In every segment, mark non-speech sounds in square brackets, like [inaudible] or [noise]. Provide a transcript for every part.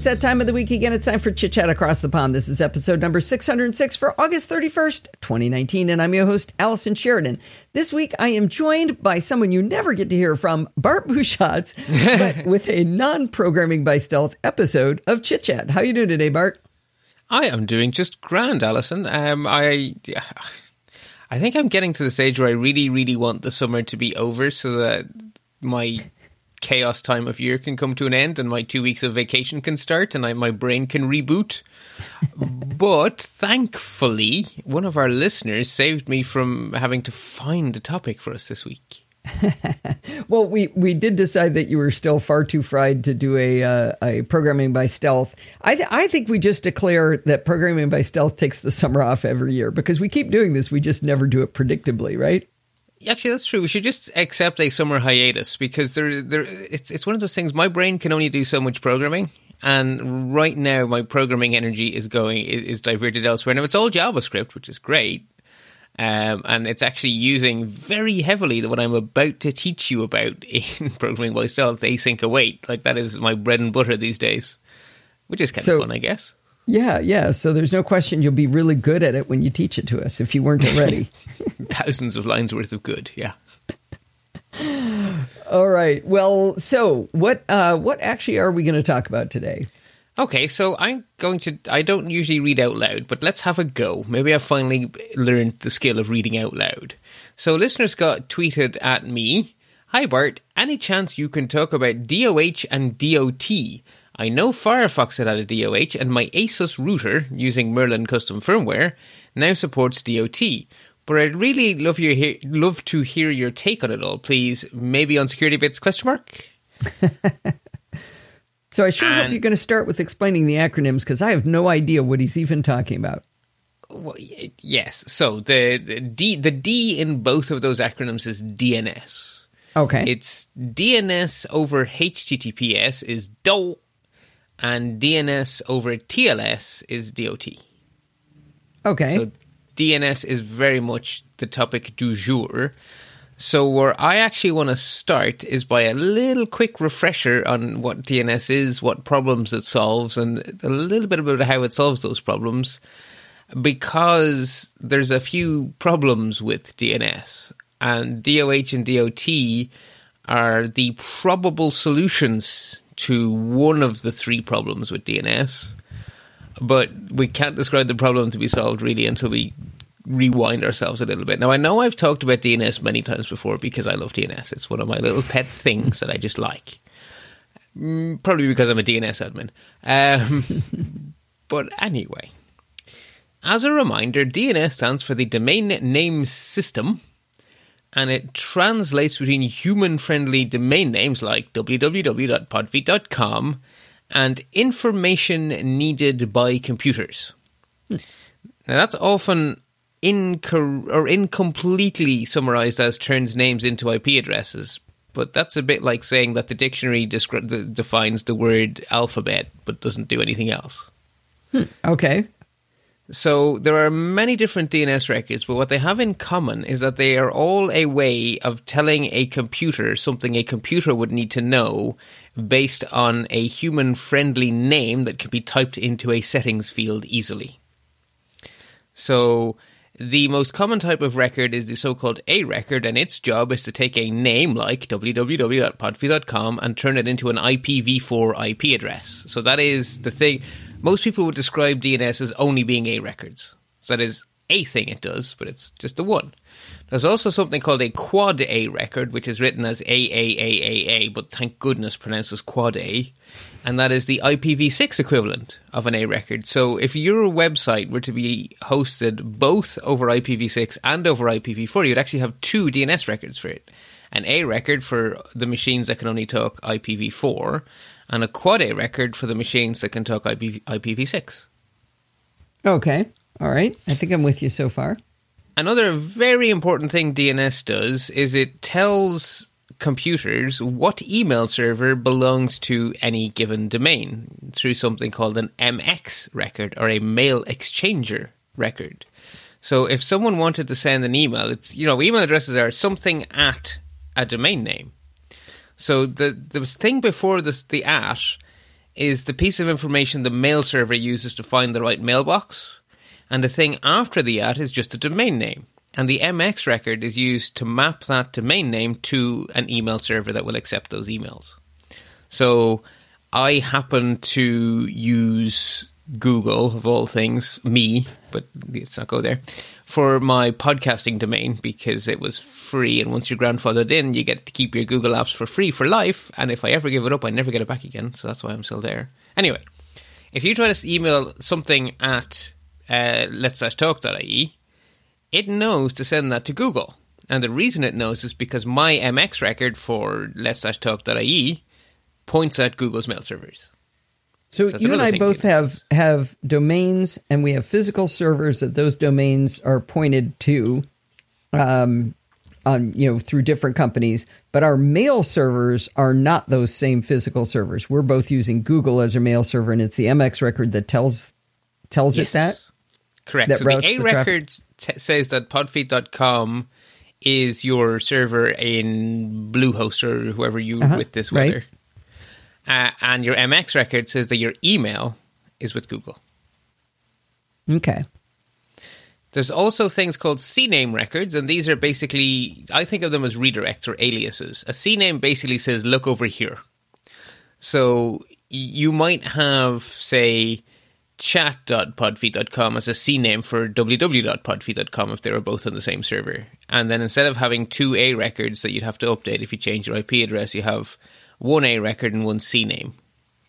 it's that time of the week again. It's time for Chit Chat Across the Pond. This is episode number 606 for August 31st, 2019, and I'm your host, Allison Sheridan. This week, I am joined by someone you never get to hear from, Bart Busschots, but [laughs] with a non-programming by stealth episode of Chit Chat. How you doing today, Bart? I am doing just grand, Allison. Um, I, I think I'm getting to the stage where I really, really want the summer to be over so that my chaos time of year can come to an end and my two weeks of vacation can start and I, my brain can reboot. [laughs] but thankfully, one of our listeners saved me from having to find a topic for us this week. [laughs] well, we, we did decide that you were still far too fried to do a uh, a programming by stealth. I th- I think we just declare that programming by stealth takes the summer off every year because we keep doing this. We just never do it predictably, right? Actually, that's true. We should just accept a summer hiatus because there, there, it's it's one of those things. My brain can only do so much programming, and right now my programming energy is going is diverted elsewhere. Now it's all JavaScript, which is great, um, and it's actually using very heavily what I'm about to teach you about [laughs] in programming by stealth, async await. Like that is my bread and butter these days, which is kind so, of fun, I guess. Yeah, yeah. So there's no question you'll be really good at it when you teach it to us if you weren't already. [laughs] [laughs] Thousands of lines worth of good, yeah. [laughs] All right. Well, so what uh, what actually are we going to talk about today? Okay, so I'm going to. I don't usually read out loud, but let's have a go. Maybe I finally learned the skill of reading out loud. So, listeners got tweeted at me Hi, Bart. Any chance you can talk about DOH and DOT? I know Firefox had added DOH, and my Asus router, using Merlin custom firmware, now supports DOT. But I'd really love your love to hear your take on it all, please. Maybe on security bits? Question mark. [laughs] so I sure and, hope you're going to start with explaining the acronyms because I have no idea what he's even talking about. Well, yes. So the, the D the D in both of those acronyms is DNS. Okay. It's DNS over HTTPS is DO and DNS over TLS is DOT. Okay. So DNS is very much the topic du jour. So where I actually want to start is by a little quick refresher on what DNS is, what problems it solves, and a little bit about how it solves those problems. Because there's a few problems with DNS, and DOH and DOT are the probable solutions to one of the three problems with DNS, but we can't describe the problem to be solved really until we rewind ourselves a little bit. Now, I know I've talked about DNS many times before because I love DNS. It's one of my little pet [laughs] things that I just like. Mm, probably because I'm a DNS admin. Um, [laughs] but anyway, as a reminder, DNS stands for the Domain Name System and it translates between human friendly domain names like www.podfeet.com and information needed by computers. Hmm. Now, that's often incor- or incompletely summarized as turns names into IP addresses, but that's a bit like saying that the dictionary descri- defines the word alphabet but doesn't do anything else. Hmm. Okay. So there are many different DNS records, but what they have in common is that they are all a way of telling a computer something a computer would need to know based on a human friendly name that can be typed into a settings field easily. So the most common type of record is the so-called A record, and its job is to take a name like www.podfeet.com and turn it into an IPv4 IP address. So that is the thing most people would describe DNS as only being A records. So that is a thing it does, but it's just the one. There's also something called a quad A record, which is written as AAAA, but thank goodness pronounced as quad A. And that is the IPv6 equivalent of an A record. So if your website were to be hosted both over IPv6 and over IPv4, you'd actually have two DNS records for it. An A record for the machines that can only talk IPv4, and a quad A record for the machines that can talk IP, IPv6. Okay. All right. I think I'm with you so far. Another very important thing DNS does is it tells computers what email server belongs to any given domain through something called an MX record or a mail exchanger record. So if someone wanted to send an email, it's you know, email addresses are something at a domain name. So the the thing before the the at is the piece of information the mail server uses to find the right mailbox, and the thing after the at is just a domain name. And the MX record is used to map that domain name to an email server that will accept those emails. So I happen to use Google, of all things, me, but let's not go there, for my podcasting domain because it was free. And once you're grandfathered in, you get to keep your Google apps for free for life. And if I ever give it up, I never get it back again. So that's why I'm still there. Anyway, if you try to email something at uh, let's talk.ie, it knows to send that to Google. And the reason it knows is because my MX record for let's talk.ie points at Google's mail servers. So, you and I both have have domains, and we have physical servers that those domains are pointed to, um, on you know through different companies. But our mail servers are not those same physical servers. We're both using Google as our mail server, and it's the MX record that tells tells yes. it that. Correct. That so the A record t- says that podfeet.com is your server in Bluehost or whoever you uh-huh, with this weather. Right. Uh, and your MX record says that your email is with Google. Okay. There's also things called CNAME records, and these are basically, I think of them as redirects or aliases. A CNAME basically says, look over here. So you might have, say, chat.podfeet.com as a CNAME for www.podfeet.com if they were both on the same server. And then instead of having two A records that you'd have to update if you change your IP address, you have one A record and one C name,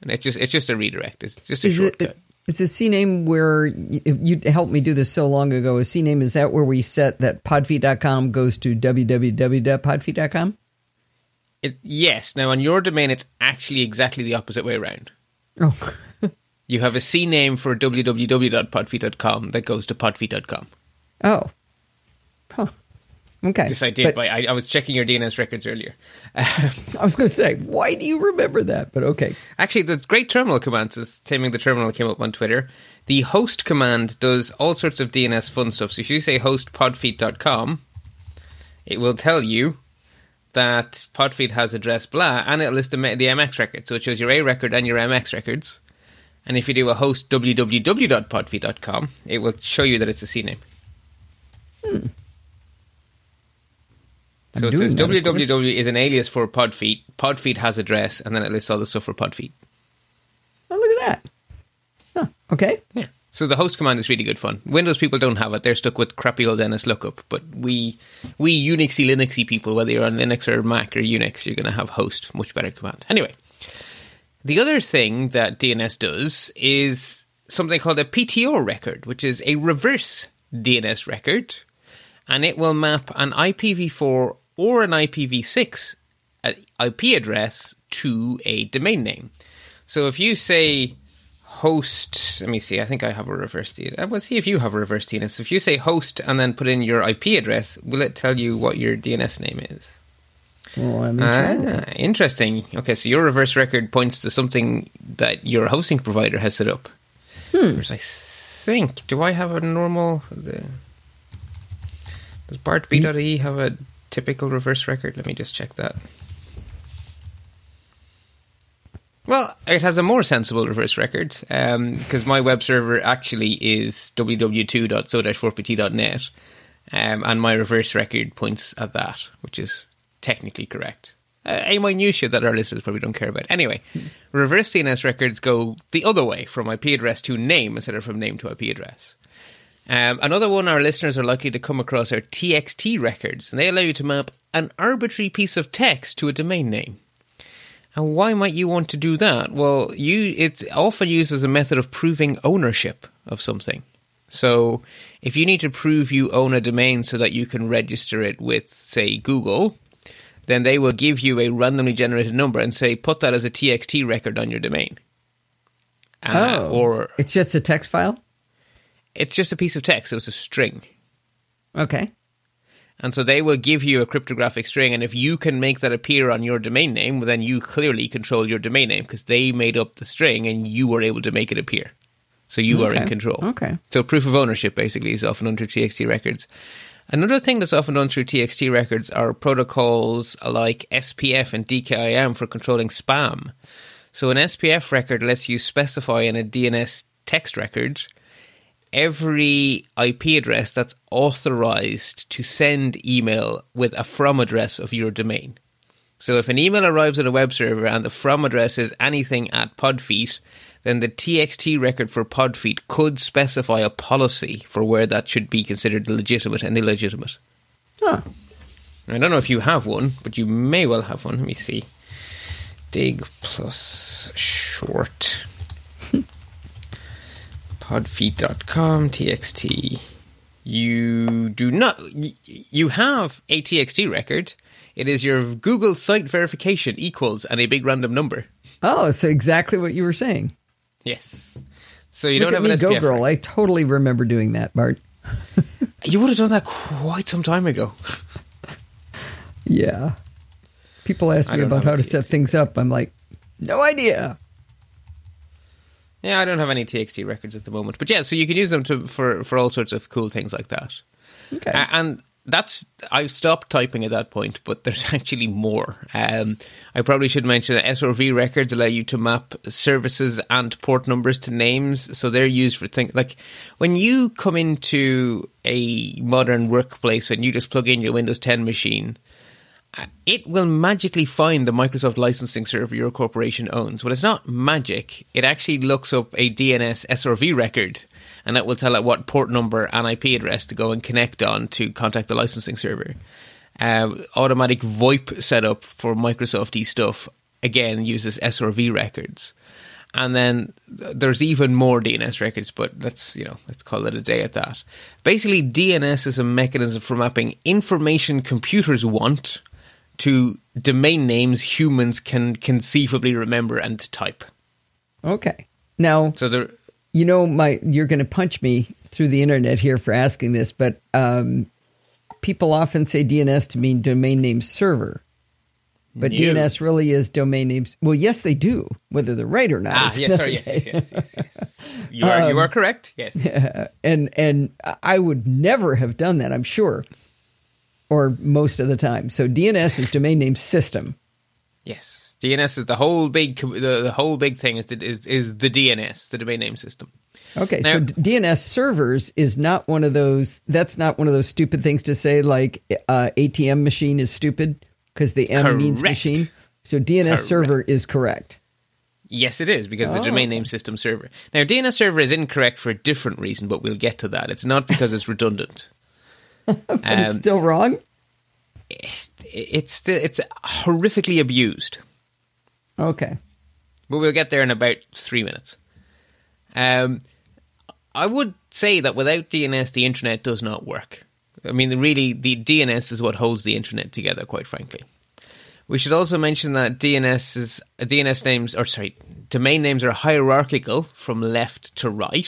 And it's just it's just a redirect. It's just a is shortcut. It, is a CNAME where you, you helped me do this so long ago? A name is that where we set that podfeet.com goes to www.podfeet.com? It, yes. Now on your domain, it's actually exactly the opposite way around. Oh. [laughs] you have a C name for www.podfeet.com that goes to podfeet.com. Oh. Huh. Okay. This I did, but, I, I, was checking your DNS records earlier. [laughs] I was going to say, why do you remember that? But okay. Actually, the great terminal commands, as Taming the Terminal came up on Twitter, the host command does all sorts of DNS fun stuff. So if you say host podfeet.com, it will tell you that Podfeet has address blah, and it'll list the, the MX record. So it shows your A record and your MX records. And if you do a host www.podfeet.com, it will show you that it's a CNAME. Hmm. So it says www is an alias for Podfeet. Podfeet has address, and then it lists all the stuff for Podfeet. Oh, look at that. Huh, okay. Yeah. So the host command is really good fun. Windows people don't have it; they're stuck with crappy old NSLOOKUP. But we, we Unixy, Linuxy people, whether you're on Linux or Mac or Unix, you're going to have host, much better command. Anyway, the other thing that DNS does is something called a PTR record, which is a reverse DNS record, and it will map an IPv4 or an IPv6 IP address to a domain name. So if you say host, let me see, I think I have a reverse DNS. Let's see if you have a reverse DNS. If you say host and then put in your IP address, will it tell you what your DNS name is? Oh, ah, interesting. Okay, so your reverse record points to something that your hosting provider has set up. Hmm. Whereas I think, do I have a normal? The, does BartB.ie have a typical reverse record? Let me just check that. Well, it has a more sensible reverse record because um, my web server actually is www2.so-4pt.net um, and my reverse record points at that, which is technically correct. Uh, a minutia that our listeners probably don't care about. Anyway, reverse DNS records go the other way from IP address to name instead of from name to IP address. Um, another one our listeners are likely to come across are TXT records, and they allow you to map an arbitrary piece of text to a domain name. And why might you want to do that? Well, you it's often used as a method of proving ownership of something. So, if you need to prove you own a domain so that you can register it with, say, Google, then they will give you a randomly generated number and say, put that as a TXT record on your domain. Uh, oh, or it's just a text file. It's just a piece of text. It was a string. Okay. And so they will give you a cryptographic string, and if you can make that appear on your domain name, well, then you clearly control your domain name because they made up the string and you were able to make it appear. So you okay. are in control. Okay. So proof of ownership basically is often under TXT records. Another thing that's often done through TXT records are protocols like SPF and DKIM for controlling spam. So an SPF record lets you specify in a DNS text record every IP address that's authorized to send email with a from address of your domain. So if an email arrives at a web server and the from address is anything at Podfeet, then the TXT record for Podfeet could specify a policy for where that should be considered legitimate and illegitimate. Huh. I don't know if you have one, but you may well have one. Let me see. Dig plus short. Podfeet.com txt. You do not. You have a TXT record. It is your Google site verification equals and a big random number. Oh, so exactly what you were saying. Yes. So you Look don't have me, an Go Girl. record. I totally remember doing that, Bart. You would have done that quite some time ago. [laughs] Yeah. People ask me about how to set things up. I'm like, no idea. Yeah, I don't have any TXT records at the moment, but yeah, so you can use them to for for all sorts of cool things like that. Okay. A- and that's I've stopped typing at that point, but there's [laughs] actually more. Um, I probably should mention that SRV records allow you to map services and port numbers to names, so they're used for things like when you come into a modern workplace and you just plug in your Windows 10 machine. It will magically find the Microsoft licensing server your corporation owns. Well, it's not magic. It actually looks up a DNS SRV record and that will tell it what port number and IP address to go and connect on to contact the licensing server. Uh, automatic VoIP setup for Microsofty stuff again uses SRV records, and then there's even more DNS records. But let's you know let's call it a day at that. Basically, DNS is a mechanism for mapping information computers want to domain names humans can conceivably remember and type. Okay. Now, So there. you know, my you're going to punch me through the internet here for asking this, but um, people often say DNS to mean domain name server. But No. DNS really is domain names. Well, yes, they do, whether they're right or not. Ah, yes, sorry, yes, yes, yes, yes, yes. You are you are correct. Yes. [laughs] and and I would never have done that. I'm sure, or most of the time. So DNS is domain name system. Yes, DNS is the whole big the, the whole big thing is the, is is the DNS, the domain name system. Okay, Now- so d- DNS servers is not one of those. That's not one of those stupid things to say like uh, ATM machine is stupid because the M means machine. So DNS Correct. server is correct. Yes, it is because the Oh. domain name system server. Now, DNS server is incorrect for a different reason, but we'll get to that. It's not because it's redundant. [laughs] But it's Um, still wrong. it's still, it's horrifically abused. Okay. But we'll get there in about three minutes. Um, I would say that without DNS, the internet does not work. I mean, really, the DNS is what holds the internet together, quite frankly. We should also mention that DNS is uh, DNS names, or sorry, domain names are hierarchical from left to right.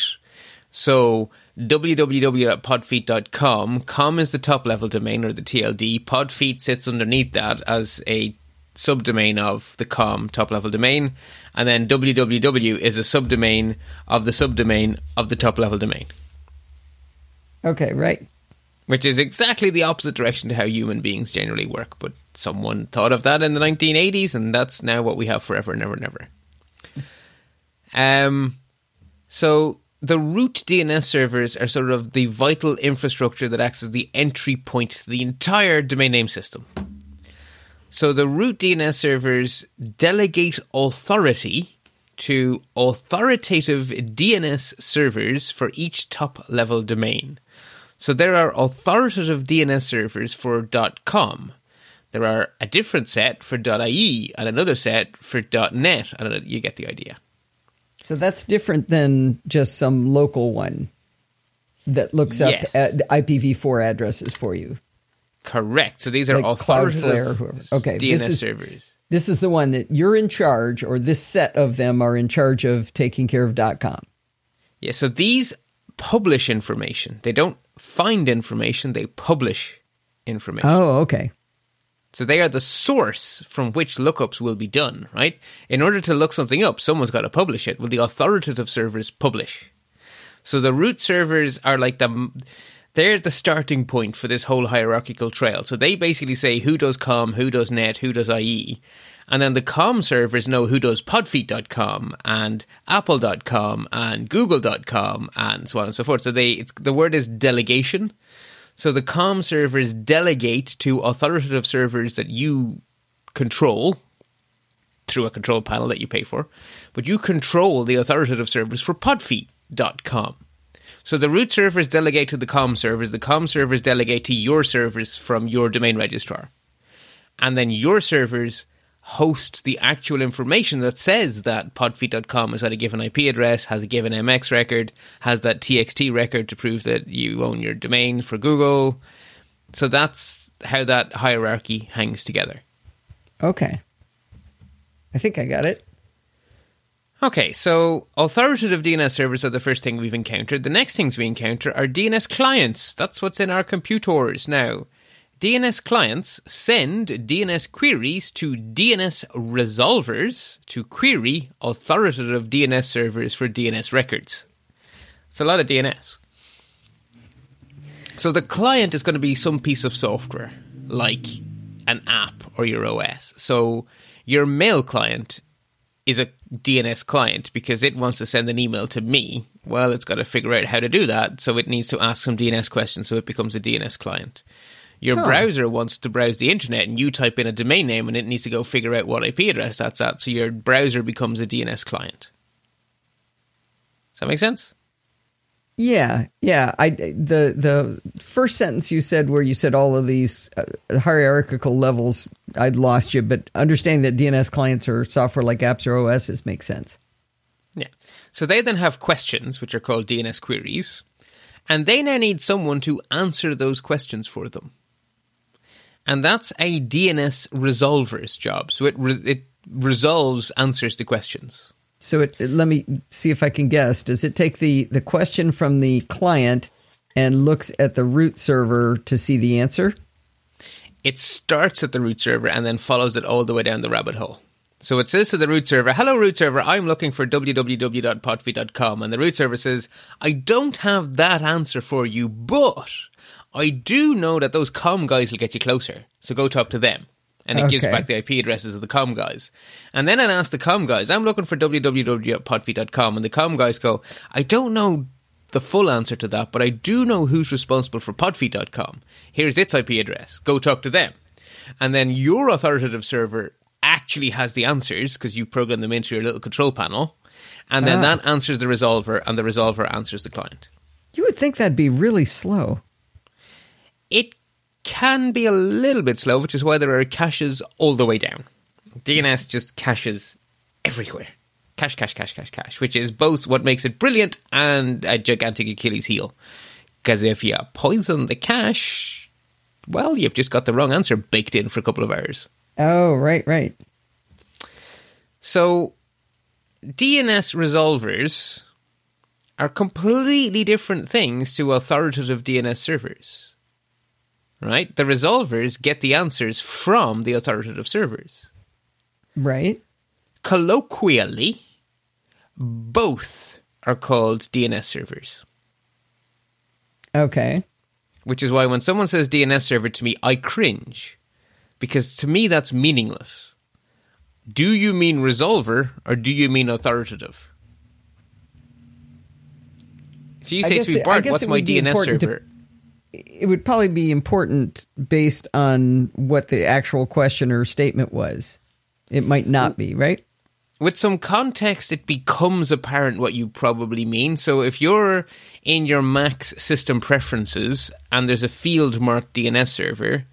So www.podfeet.com, com is the top level domain or the TLD. Podfeet sits underneath that as a subdomain of the com top level domain, and then www is a subdomain of the subdomain of the top level domain, Okay. Right. which is exactly the opposite direction to how human beings generally work. But someone thought of that in the 1980s, and that's now what we have forever and ever and ever. Um, so the root DNS servers are sort of the vital infrastructure that acts as the entry point to the entire domain name system. So the root DNS servers delegate authority to authoritative DNS servers for each top level domain. So there are authoritative DNS servers for .com. There are a different set for .ie and another set for .net. Know, you get the idea. So that's different than just some local one that looks Yes. up at IPv4 addresses for you. Correct. So these are Like Cloudflare, authoritative whoever. Okay, DNS this is- servers. This is the one that you're in charge, or this set of them are in charge of taking care of .com. Yeah, so these publish information. They don't find information, they publish information. Oh, okay. So they are the source from which lookups will be done, right? In order to look something up, someone's got to publish it. Well, the authoritative servers publish. So the root servers are like the they're the starting point for this whole hierarchical trail. So they basically say who does com, who does net, who does IE. And then the com servers know who does podfeet.com and apple.com and google.com and so on and so forth. So they the word is delegation. So the com servers delegate to authoritative servers that you control through a control panel that you pay for, but you control the authoritative servers for podfeet.com. So the root servers delegate to the com servers, the com servers delegate to your servers from your domain registrar. And then your servers host the actual information that says that podfeet.com has at a given IP address, has a given MX record, has that TXT record to prove that you own your domain for Google. So that's how that hierarchy hangs together. Okay. I think I got it. Okay, so authoritative DNS servers are the first thing we've encountered. The next things we encounter are DNS clients. That's what's in our computers now. DNS clients send DNS queries to DNS resolvers to query authoritative DNS servers for DNS records. It's a lot of DNS. So the client is going to be some piece of software, like an app or your OS. So your mail client is a DNS client because it wants to send an email to me. Well, it's got to figure out how to do that, so it needs to ask some DNS questions so it becomes a DNS client. Your browser wants to browse the internet and you type in a domain name and it needs to go figure out what IP address that's at, so your browser becomes a DNS client. Does that make sense? Yeah, yeah. I the the first sentence you said where you said all of these uh, hierarchical levels, I'd lost you. But understanding that DNS clients are software like apps or OSs makes sense. Yeah. So they then have questions, which are called DNS queries, and they now need someone to answer those questions for them. And that's a DNS resolver's job. So it re- it resolves answers to questions. So it, let me see if I can guess. Does it take the, the question from the client and looks at the root server to see the answer? It starts at the root server and then follows it all the way down the rabbit hole. So it says to the root server, Hello, root server, I'm looking for www.podfeet.com. And the root server says, I don't have that answer for you, but I do know that those com guys will get you closer. So go talk to them and it okay. gives back the IP addresses of the com guys. And then I ask the com guys, I'm looking for www.podfeet.com, and the com guys go, I don't know the full answer to that, but I do know who's responsible for podfeet.com. Here's its IP address. Go talk to them. And then your authoritative server actually has the answers because you program them into your little control panel. And then ah. that answers the resolver, and the resolver answers the client. You would think that'd be really slow. It can be a little bit slow, which is why there are caches all the way down. DNS just caches everywhere. Cache, cache, cache, cache, cache, which is both what makes it brilliant and a gigantic Achilles heel. Because if you poison the cache, well, you've just got the wrong answer baked in for a couple of hours. Oh, right, right. So, DNS resolvers are completely different things to authoritative DNS servers right? The resolvers get the answers from the authoritative servers. Right. Colloquially, both are called DNS servers. Okay. Which is why when someone says DNS server to me, I cringe. Because to me, that's meaningless. Do you mean resolver or do you mean authoritative? If you say to me, Bart, what's my DNS server? To, it would probably be important based on what the actual question or statement was. It might not be, right? With some context, it becomes apparent what you probably mean. So if you're in your Mac's system preferences and there's a field marked DNS server,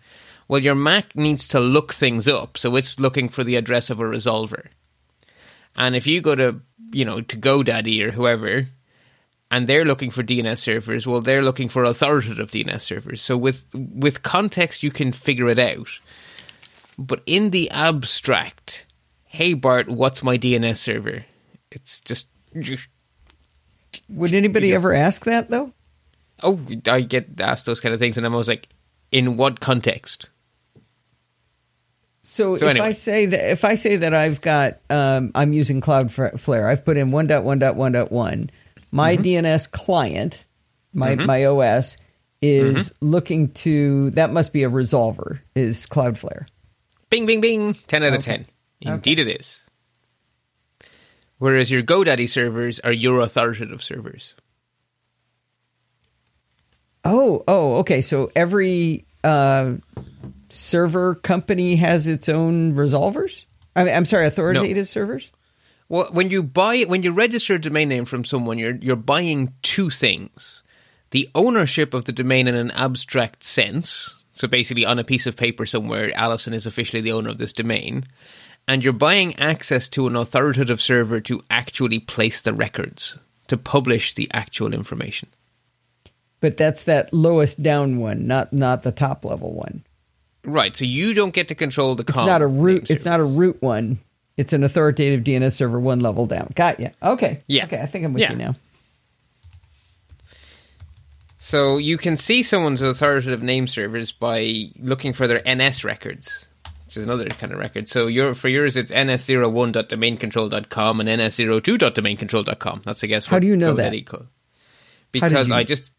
well, your Mac needs to look things up. So it's looking for the address of a resolver. And if you go to, you know, to GoDaddy or whoever, and they're looking for DNS servers. Well, they're looking for authoritative DNS servers. So with with context, you can figure it out. But in the abstract, hey Bart, what's my DNS server? It's just. Would anybody you know, ever ask that though? Oh, I get asked those kind of things, and I'm always like, in what context? So, so if anyway. I say that if I say that I've got um, I'm using Cloudflare, I've put in 1.1.1.1 my mm-hmm. DNS client, my mm-hmm. my OS is looking to that must be a resolver is Cloudflare. Bing, bing, bing. 10 out of 10. Indeed, it is. Whereas your GoDaddy servers are your authoritative servers. Oh, oh, okay. So every uh, server company has its own resolvers. I mean, I'm sorry, authoritative servers. Well, when you buy, when you register a domain name from someone, you're you're buying two things: the ownership of the domain in an abstract sense. So basically, on a piece of paper somewhere, Allison is officially the owner of this domain, and you're buying access to an authoritative server to actually place the records, to publish the actual information. But that's that lowest down one, not not the top level one. Right. So you don't get to control the. It's not a root. It's not a root one. It's an authoritative DNS server one level down. Got you. Okay. Yeah. Okay. I think I'm with Yeah. you now. So you can see someone's authoritative name servers by looking for their NS records, which is another kind of record. So your for yours, it's ns01.domaincontrol.com and ns02.domaincontrol.com. That's I guess. How do you know that? Because you- I just,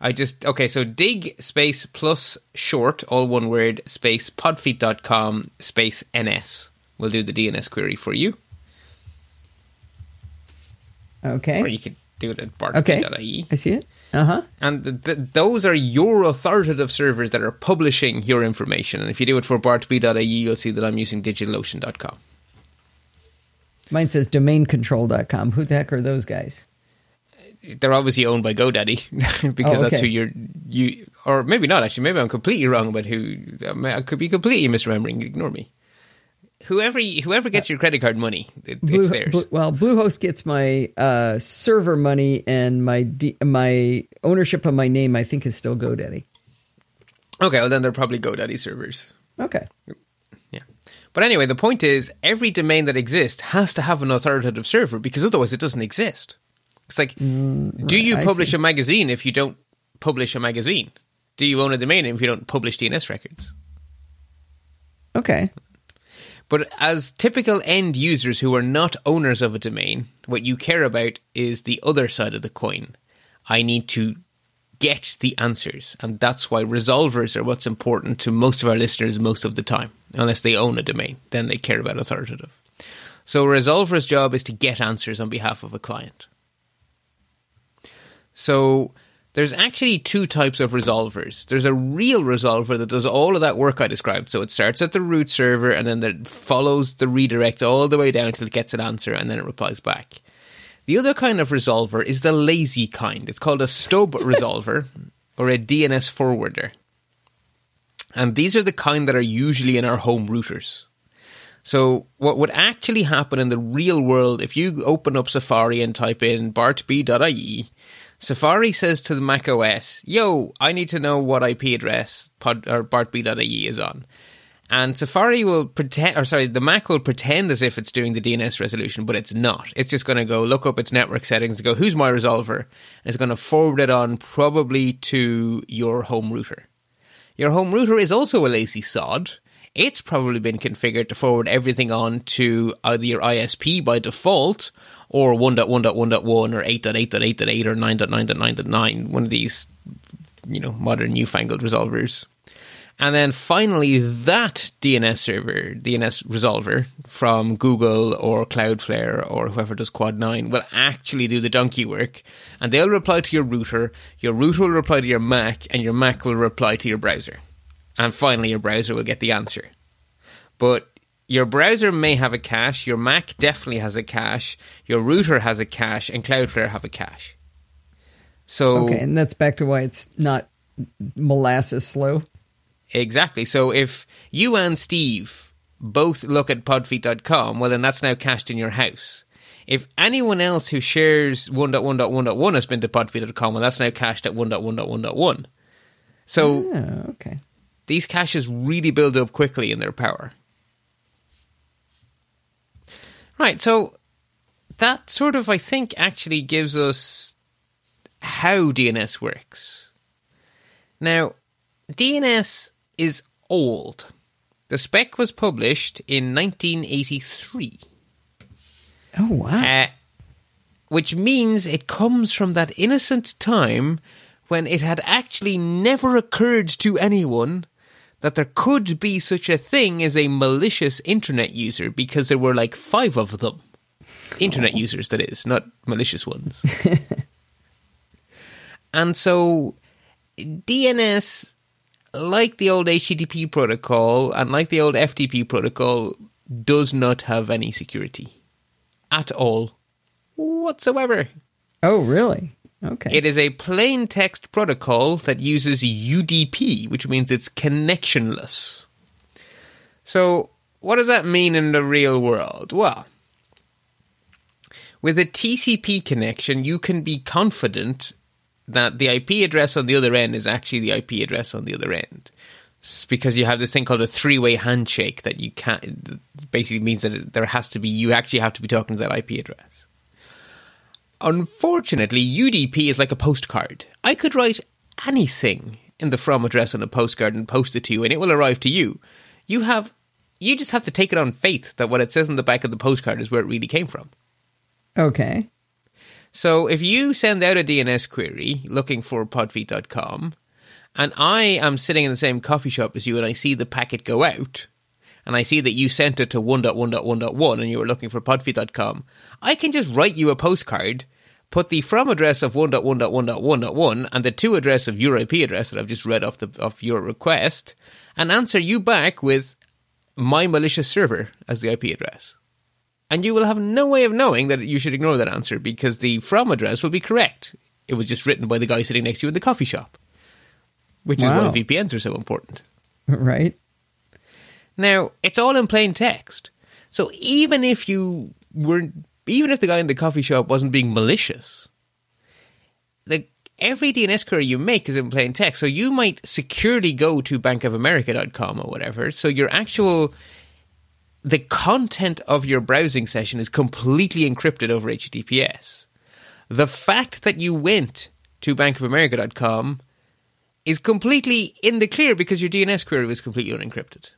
I just okay. So dig space plus short, all one word space podfeet.com space ns will do the DNS query for you, Okay. or you could do it at Okay. bartb.ie. I see it. Uh huh. And th- th- those are your authoritative servers that are publishing your information. And if you do it for bartb.ie, you'll see that I'm using digitalocean.com. Mine says domaincontrol.com. Who the heck are those guys? They're obviously owned by GoDaddy [laughs] because Oh, that's who you're you or maybe not actually. Maybe I'm completely wrong about who. I could be completely misremembering. Ignore me. Whoever whoever gets your credit card money, it, Blue, it's theirs. Blue- well, Bluehost gets my uh, server money and my D, my ownership of my name. I think is still GoDaddy. Okay, well then they're probably GoDaddy servers. Okay. Yeah. But anyway, the point is every domain that exists has to have an authoritative server because otherwise it doesn't exist. It's like, do you Mm, publish a magazine if you don't publish a magazine? Do you own a domain if you don't publish DNS records? Okay. But as typical end users who are not owners of a domain, what you care about is the other side of the coin. I need to get the answers. And that's why resolvers are what's important to most of our listeners most of the time, unless they own a domain. Then they care about authoritative. So a resolver's job is to get answers on behalf of a client. So there's actually two types of resolvers. There's a real resolver that does all of that work I described. So it starts at the root server and then it follows the redirects all the way down until it gets an answer and then it replies back. The other kind of resolver is the lazy kind. It's called a stub [laughs] resolver or a DNS forwarder. And these are the kind that are usually in our home routers. So, what would actually happen in the real world if you open up Safari and type in bartb.ie, Safari says to the Mac OS, Yo, I need to know what IP address pod, or bartb.ie is on. And Safari will pretend, or sorry, the Mac will pretend as if it's doing the DNS resolution, but it's not. It's just going to go look up its network settings and go, Who's my resolver? And it's going to forward it on probably to your home router. Your home router is also a lazy sod. It's probably been configured to forward everything on to either your ISP by default or 1.1.1.1 or 8.8.8.8 or 9.9.9.9, one of these, you know, modern newfangled resolvers. And then finally, that DNS server, DNS resolver from Google or Cloudflare or whoever does Quad 9 will actually do the donkey work. And they'll reply to your router, your router will reply to your Mac, and your Mac will reply to your browser. And finally, your browser will get the answer. But your browser may have a cache, your Mac definitely has a cache, your router has a cache, and Cloudflare have a cache. So Okay, and that's back to why it's not molasses slow. Exactly. So if you and Steve both look at podfeet.com, well, then that's now cached in your house. If anyone else who shares 1.1.1.1 has been to podfeet.com, well, that's now cached at 1.1.1.1. So Oh, okay. these caches really build up quickly in their power. Right. So that sort of, I think, actually gives us how DNS works. Now, DNS is old. The spec was published in 1983, Oh wow. uh, which means it comes from that innocent time when it had actually never occurred to anyone that there could be such a thing as a malicious internet user because there were like five of them. Internet oh. users, that is, not malicious ones. [laughs] and so DNS, like the old HTTP protocol and like the old FTP protocol, does not have any security at all whatsoever. Oh, really? Okay. It is a plain text protocol that uses UDP, which means it's connectionless. So, what does that mean in the real world? Well, with a TCP connection, you can be confident that the IP address on the other end is actually the IP address on the other end. It's because you have this thing called a three-way handshake that you can't. Basically, means that there has to be you actually have to be talking to that IP address. Unfortunately, UDP is like a postcard. I could write anything in the from address on a postcard and post it to you, and it will arrive to you. You have, you just have to take it on faith that what it says on the back of the postcard is where it really came from. Okay. So if you send out a DNS query looking for podfeet.com, and I am sitting in the same coffee shop as you, and I see the packet go out, and I see that you sent it to 1.1.1.1 and you were looking for podfeet.com, I can just write you a postcard, put the from address of 1.1.1.1.1 and the to address of your IP address that I've just read off the of your request, and answer you back with my malicious server as the IP address. And you will have no way of knowing that you should ignore that answer because the from address will be correct. It was just written by the guy sitting next to you in the coffee shop. Which Wow. is why VPNs are so important. [laughs] Right. Now, it's all in plain text. So even if you were even if the guy in the coffee shop wasn't being malicious, the every DNS query you make is in plain text. So you might securely go to bankofamerica.com or whatever. So your actual the content of your browsing session is completely encrypted over HTTPS. The fact that you went to bankofamerica.com is completely in the clear because your DNS query was completely unencrypted.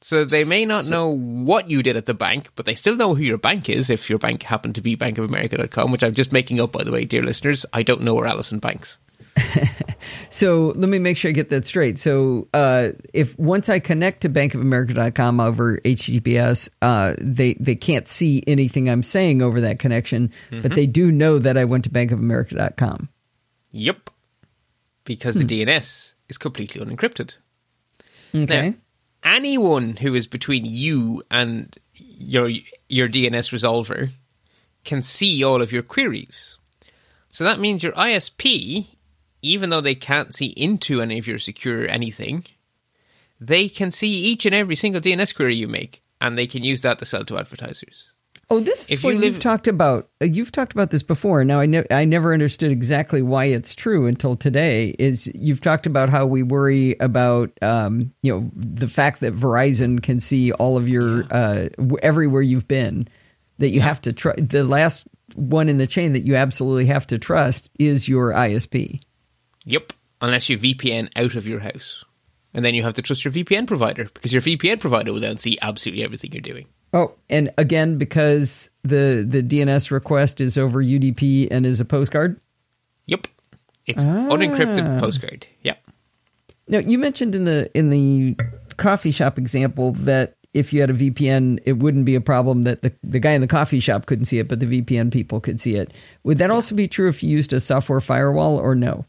So they may not know what you did at the bank, but they still know who your bank is if your bank happened to be bankofamerica.com, which I'm just making up, by the way, dear listeners. I don't know where Allison banks. [laughs] So let me make sure I get that straight. So uh, if once I connect to bankofamerica.com over HTTPS, uh, they they can't see anything I'm saying over that connection, but they do know that I went to bankofamerica.com. Yep. Because the DNS is completely unencrypted. Okay. Now, anyone who is between you and your your DNS resolver can see all of your queries. So that means your ISP, even though they can't see into any of your secure anything, they can see each and every single DNS query you make, and they can use that to sell to advertisers. Oh, this is If what you you've talked about. Uh, you've talked about this before. Now, I ne- I never understood exactly why it's true until today. Is you've talked about how we worry about um, you know the fact that Verizon can see all of your uh, everywhere you've been. That you have to trust. The last one in the chain that you absolutely have to trust is your ISP. Yep. Unless you VPN out of your house. And then you have to trust your VPN provider because your VPN provider will then see absolutely everything you're doing. Oh, and again, because the the DNS request is over UDP and is a postcard. Yep. It's unencrypted Ah. postcard. Yep. Now, you mentioned in the in the coffee shop example that if you had a VPN, it wouldn't be a problem that the, the guy in the coffee shop couldn't see it, but the VPN people could see it. Would that also be true if you used a software firewall or no?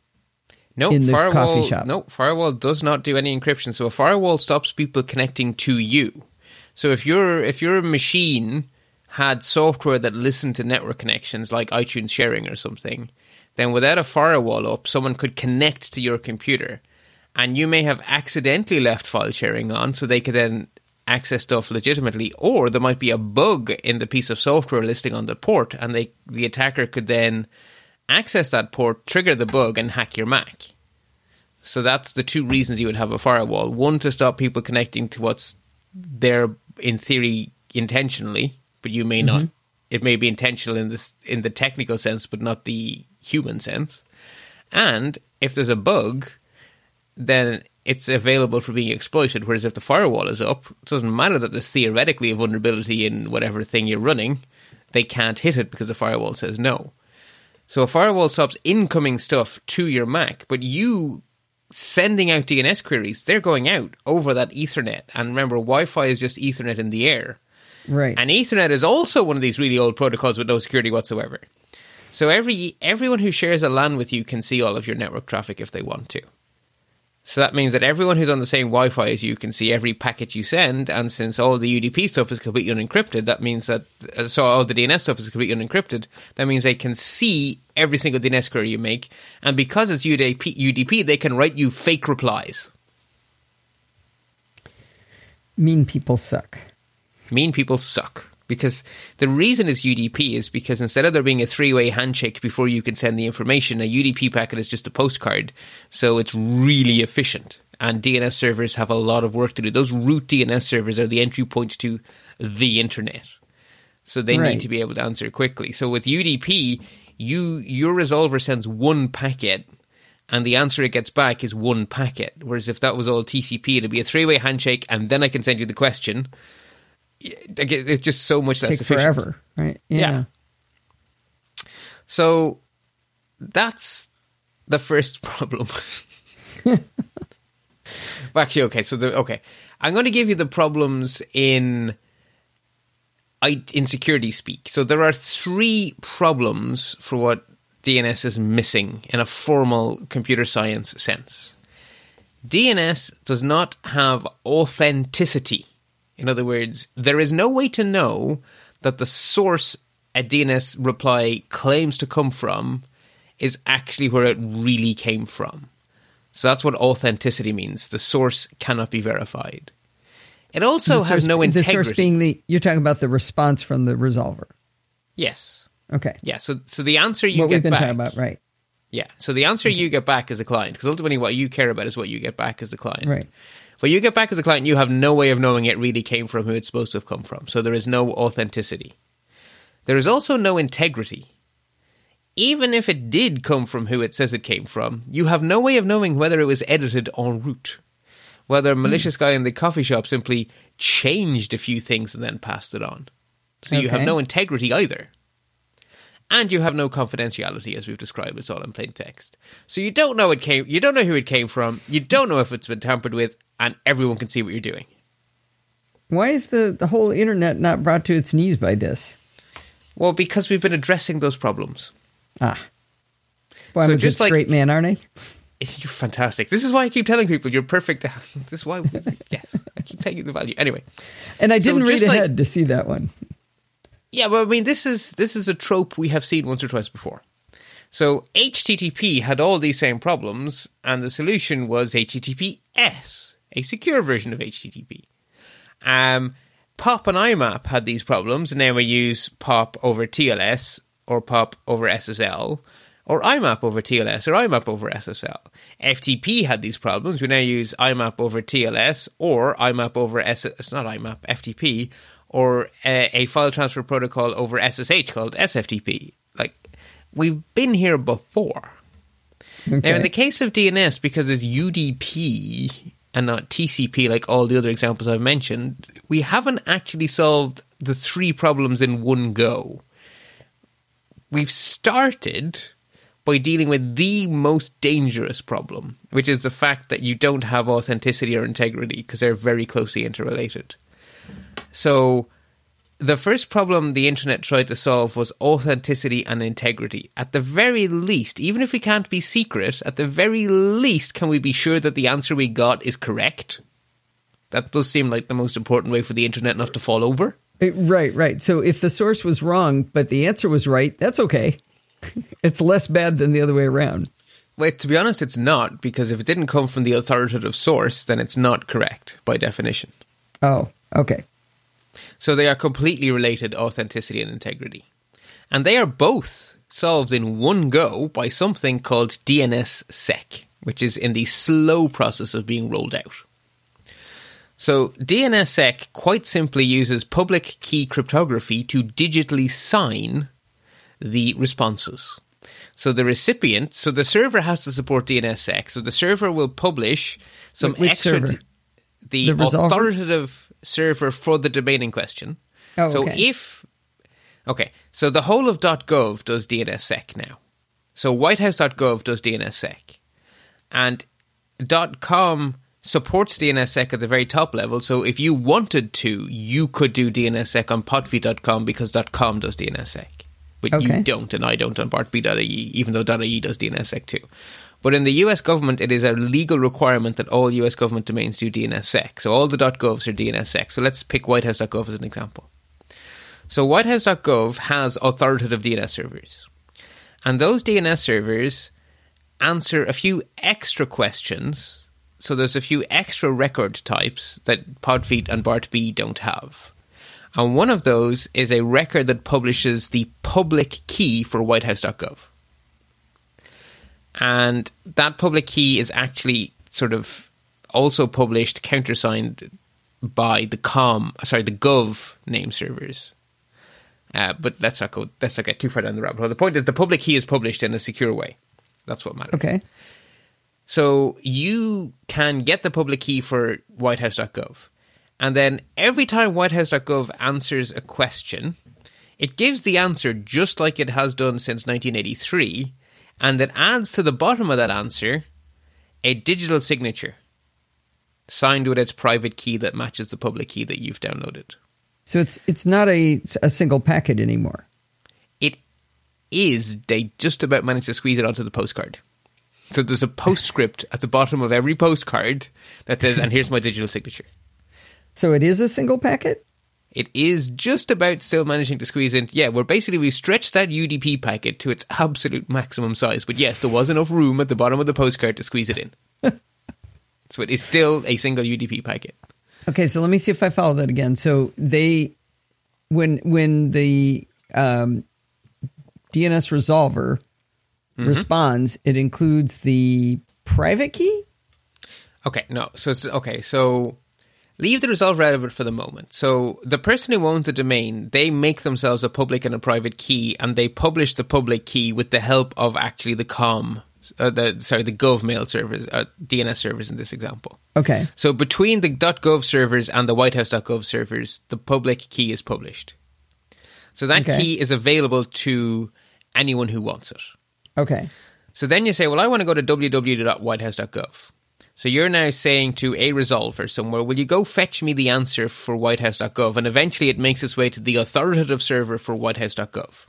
No, in the firewall, coffee shop. No, firewall does not do any encryption. So a firewall stops people connecting to you. So if your if your machine had software that listened to network connections like iTunes sharing or something, then without a firewall up, someone could connect to your computer, and you may have accidentally left file sharing on, so they could then access stuff legitimately, or there might be a bug in the piece of software listing on the port, and they the attacker could then access that port, trigger the bug, and hack your Mac. So that's the two reasons you would have a firewall. One to stop people connecting to what's there in theory intentionally, but you may not. Mm-hmm. It may be intentional in this in the technical sense, but not the human sense. And if there's a bug, then it's available for being exploited. Whereas if the firewall is up, it doesn't matter that there's theoretically a vulnerability in whatever thing you're running, they can't hit it because the firewall says no. So a firewall stops incoming stuff to your Mac, but you sending out DNS queries, they're going out over that Ethernet. And remember, Wi Fi is just Ethernet in the air. Right. And Ethernet is also one of these really old protocols with no security whatsoever. So every everyone who shares a LAN with you can see all of your network traffic if they want to. So that means that everyone who's on the same Wi-Fi as you can see every packet you send, and since all the UDP stuff is completely unencrypted, that means that uh, so all the DNS stuff is completely unencrypted. That means they can see every single DNS query you make, and because it's UDP, UDP they can write you fake replies. Mean people suck. Mean people suck because the reason it's UDP is because instead of there being a three-way handshake before you can send the information, a UDP packet is just a postcard, so it's really efficient. And DNS servers have a lot of work to do. Those root DNS servers are the entry point to the internet, so they Right. need to be able to answer quickly. So with UDP, you your resolver sends one packet. And the answer it gets back is one packet. Whereas if that was all TCP, it'd be a three-way handshake, and then I can send you the question. It's just so much less Take efficient. forever, right? Yeah. So that's the first [laughs] problem. Well, Actually, okay. So the okay, I'm going to give you the problems in I in security speak. So there are three problems for what DNS is missing in a formal computer science sense. DNS does not have authenticity. In other words, there is no way to know that the source a DNS reply claims to come from is actually where it really came from. So that's what authenticity means. The source cannot be verified. It also The has no The integrity. source being the you're talking about the response from the resolver. yes. Okay. Yeah. So so the answer you what get we've been back. talking about, right? Yeah. So the answer you get back as a client, because ultimately what you care about is what you get back as the client. Right. What you get back as a client, you have no way of knowing it really came from who it's supposed to have come from. So there is no authenticity. There is also no integrity. Even if it did come from who it says it came from, you have no way of knowing whether it was edited en route. Whether a hmm. malicious guy in the coffee shop simply changed a few things and then passed it on. So you have no integrity either. And you have no confidentiality, as we've described. It's all in plain text. So you don't know it came. You don't know who it came from. You don't know if it's been tampered with, and everyone can see what you're doing. Why is the, the whole internet not brought to its knees by this? Well, because we've been addressing those problems. Ah. Well, I'm So a just like- straight man, aren't I? [laughs] You're fantastic. This is why I keep telling people you're perfect. [laughs] This is why. yes, I keep telling you the value. Anyway, And I didn't read just like- ahead to see that one. Yeah, well, I mean, this is this is a trope we have seen once or twice before. So HTTP had all these same problems, and the solution was HTTPS, a secure version of HTTP. Um, POP and IMAP had these problems, and now we use POP over TLS or POP over SSL, or IMAP over TLS or IMAP over SSL. FTP had these problems. We now use IMAP over TLS or IMAP over S. It's not IMAP, FTP, or a, a file transfer protocol over SSH called SFTP. Like we've been here before. Now, in the case of DNS, because it's UDP and not TCP, like all the other examples I've mentioned, we haven't actually solved the three problems in one go. We've started by dealing with the most dangerous problem, which is the fact that you don't have authenticity or integrity because they're very closely interrelated. So, the first problem the internet tried to solve was authenticity and integrity. At the very least, even if we can't be secret, at the very least, can we be sure that the answer we got is correct? That does seem like the most important way for the internet not to fall over. Uh, Right, right. So if the source was wrong, but the answer was right, that's okay. [laughs] it's less bad than the other way around. Wait, to be honest, it's not, because if it didn't come from the authoritative source, then it's not correct by definition. Oh, okay. So they are completely related authenticity and integrity. And they are both solved in one go by something called DNSSEC, which is in the slow process of being rolled out. So DNSSEC quite simply uses public key cryptography to digitally sign the responses. So the recipient, so the server has to support DNSSEC. So the server will publish some Which extra server? the, The authoritative server for the domain in question. Oh, so okay. if okay, so the whole of .gov does DNSSEC now. So whitehouse.gov does DNSSEC. And .com supports DNSSEC at the very top level. So if you wanted to, you could do DNSSEC on podfeet.com because .com does DNSSEC. But Okay. you don't, and I don't on bartb.ie, even though .ie does DNSSEC too. But in the US government, it is a legal requirement that all US government domains do DNSSEC. So all the .govs are DNSSEC. So let's pick whitehouse.gov as an example. So whitehouse.gov has authoritative DNS servers. And those DNS servers answer a few extra questions. So there's a few extra record types that Podfeet and BartB don't have. And one of those is a record that publishes the public key for whitehouse.gov. And that public key is actually sort of also published countersigned by the com sorry the gov name servers uh, but let's not go let's not get too far down the rabbit hole the point is the public key is published in a secure way that's what matters Okay. so you can get the public key for whitehouse.gov. And then every time whitehouse.gov answers a question, it gives the answer just like it has done since 1983. And it adds to the bottom of that answer a digital signature signed with its private key that matches the public key that you've downloaded. So it's it's not a a single packet anymore. It is, they just about managed to squeeze it onto the postcard. So there's a [laughs] postscript at the bottom of every postcard that says, and here's my digital signature. So it is a single packet. It is just about still managing to squeeze in. Yeah, we're basically, we stretched that UDP packet to its absolute maximum size. But yes, there was enough room at the bottom of the postcard to squeeze it in. [laughs] so it is still a single UDP packet. Okay, so let me see if I follow that again. So they, when when the um, DNS resolver responds, it includes the private key. Okay, no. So it's okay. So leave the of it for the moment. So the person who owns the domain, they make themselves a public and a private key, and they publish the public key with the help of actually the com, uh, the sorry, the gov mail servers, uh, DNS servers in this example. Okay, So between the .gov servers and the whitehouse.gov servers, the public key is published. So that Okay. key is available to anyone who wants it. okay, So then you say, well, I want to go to www.whitehouse.gov. So you're now saying to a resolver somewhere, will you go fetch me the answer for whitehouse.gov? And eventually it makes its way to the authoritative server for whitehouse.gov.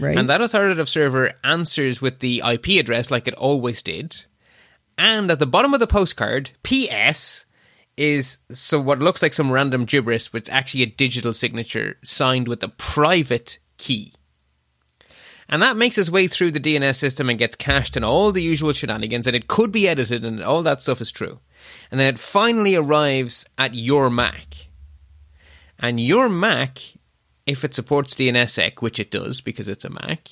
right. And that authoritative server answers with the IP address like it always did. And at the bottom of the postcard, PS is so what looks like some random gibberish, but it's actually a digital signature signed with a private key. And that makes its way through the DNS system and gets cached and all the usual shenanigans, and it could be edited, and all that stuff is true. And then it finally arrives at your Mac. And your Mac, if it supports DNSSEC, which it does because it's a Mac,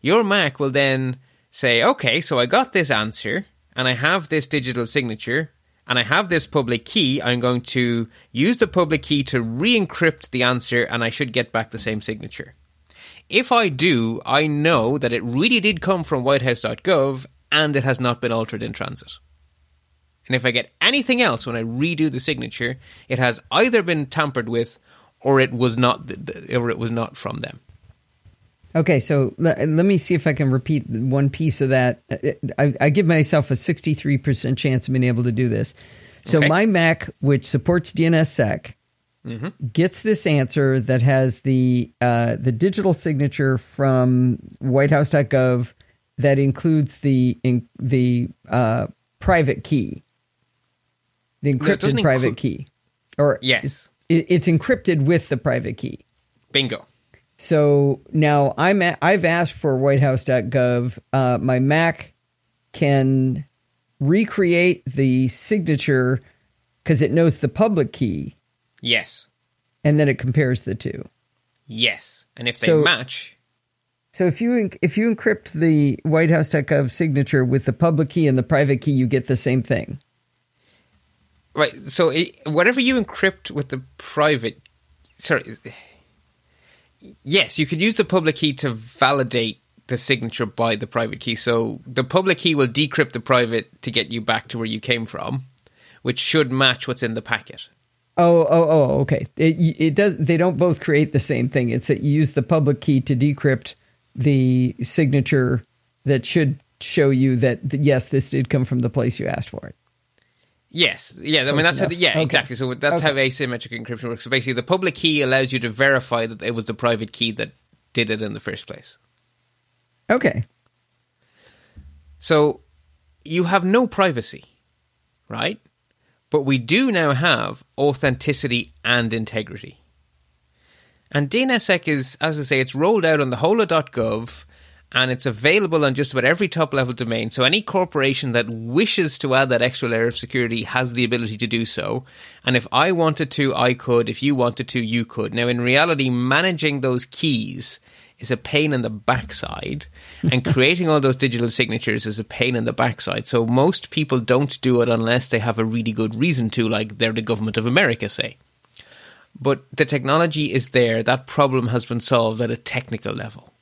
your Mac will then say, okay, so I got this answer, and I have this digital signature, and I have this public key. I'm going to use the public key to re encrypt the answer, and I should get back the same signature. If I do, I know that it really did come from whitehouse.gov and it has not been altered in transit. And if I get anything else when I redo the signature, it has either been tampered with or it was not or it was not from them. Okay, so let, let me see if I can repeat one piece of that. I, I give myself a 63% chance of being able to do this. So Okay. my Mac, which supports DNSSEC, gets this answer that has the uh, the digital signature from whitehouse.gov that includes the in, the uh, private key, the No, encrypted private include- key, or Yes. it, it's encrypted with the private key. Bingo. So now I'm at, I've asked for whitehouse.gov. Uh, my Mac can recreate the signature because it knows the public key, Yes. and then it compares the two. Yes. And if they So- match, So if you if you encrypt the whitehouse.gov signature with the public key and the private key, you get the same thing. right, so it, whatever you encrypt with the private, sorry, yes, you could use the public key to validate the signature by the private key. So the public key will decrypt the private to get you back to where you came from, which should match what's in the packet. Oh, oh, oh, okay. It, it does. They don't both create the same thing. It's that you use the public key to decrypt the signature that should show you that, yes, this did come from the place you asked for it. Yes, yeah. I mean, that's how. The, yeah, Okay. exactly. So that's Okay. how asymmetric encryption works. So basically, the public key allows you to verify that it was the private key that did it in the first place. Okay. So you have no privacy, right? But we do now have authenticity and integrity. And DNSSEC is, as I say, it's rolled out on the whole and it's available on just about every top level domain. So any corporation that wishes to add that extra layer of security has the ability to do so. And if I wanted to, I could. If you wanted to, you could. Now, in reality, managing those keys is a pain in the backside, and [laughs] creating all those digital signatures is a pain in the backside. So most people don't do it unless they have a really good reason to, like they're the government of America, say. But the technology is there. That problem has been solved at a technical level.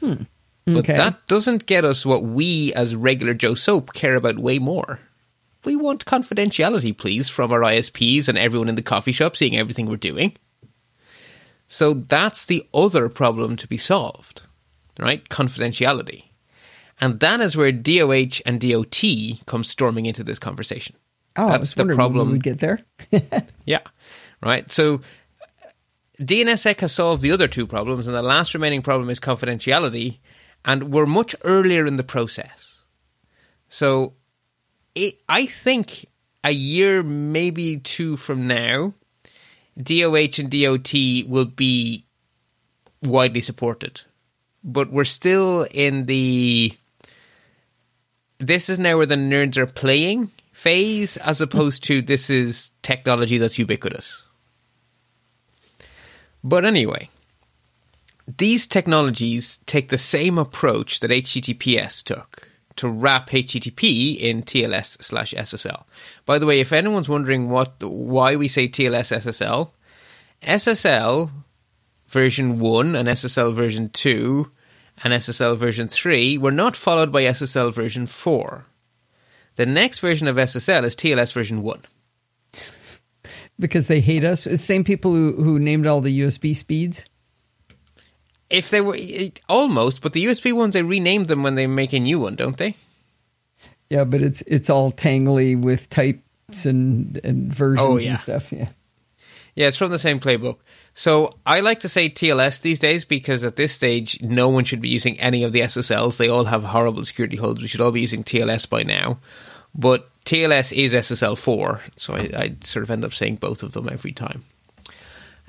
Hmm. But Okay. that doesn't get us what we, as regular Joe Soap, care about way more. We want confidentiality, please, from our ISPs and everyone in the coffee shop seeing everything we're doing. So that's the other problem to be solved, right? Confidentiality. And that is where DOH and DOT come storming into this conversation. Oh, that's the problem. we would get there. [laughs] Yeah. Right. So uh, DNSSEC has solved the other two problems, and the last remaining problem is confidentiality. And we're much earlier in the process. So it, I think a year, maybe two from now, DOH and DOT will be widely supported. But we're still in the. This is now where the nerds are playing phase, as opposed to this is technology that's ubiquitous. But anyway, these technologies take the same approach that HTTPS took to wrap HTTP in TLS slash SSL. By the way, if anyone's wondering what why we say TLS SSL, SSL version 1 and SSL version 2 and SSL version 3 were not followed by SSL version 4. The next version of SSL is TLS version 1. because they hate us. Same people who, who named all the USB speeds. If they were it- almost, but the USB ones they rename them when they make a new one, don't they? Yeah, but it's it's all tangly with types and and versions Oh, yeah. and stuff. Yeah. Yeah, it's from the same playbook. So I like to say TLS these days because at this stage, no one should be using any of the SSLs. They all have horrible security holes. We should all be using TLS by now. But TLS is SSL 4, so I, I sort of end up saying both of them every time.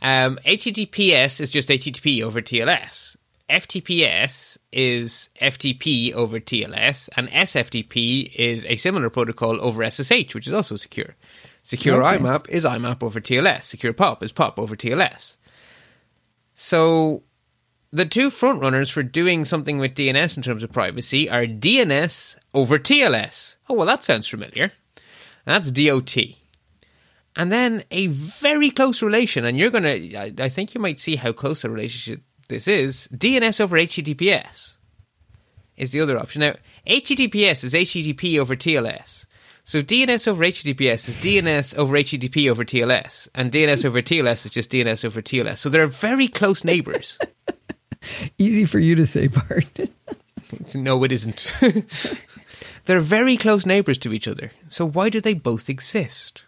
Um, HTTPS is just HTTP over TLS. FTPS is FTP over TLS, and SFTP is a similar protocol over SSH, which is also secure. Secure Okay. IMAP is IMAP over TLS. Secure POP is POP over TLS. So the two frontrunners for doing something with DNS in terms of privacy are DNS over TLS. Oh, well, that sounds familiar. That's DOT. And then a very close relation, and you're going to, I think you might see how close a relationship this is DNS over HTTPS is the other option. Now, HTTPS is HTTP over TLS. So DNS over HTTPS is DNS over HTTP over TLS, and DNS over TLS is just DNS over TLS. So they're very close neighbors. [laughs] Easy for you to say, Bart. [laughs] no, it isn't. [laughs] they're very close neighbors to each other. So why do they both exist?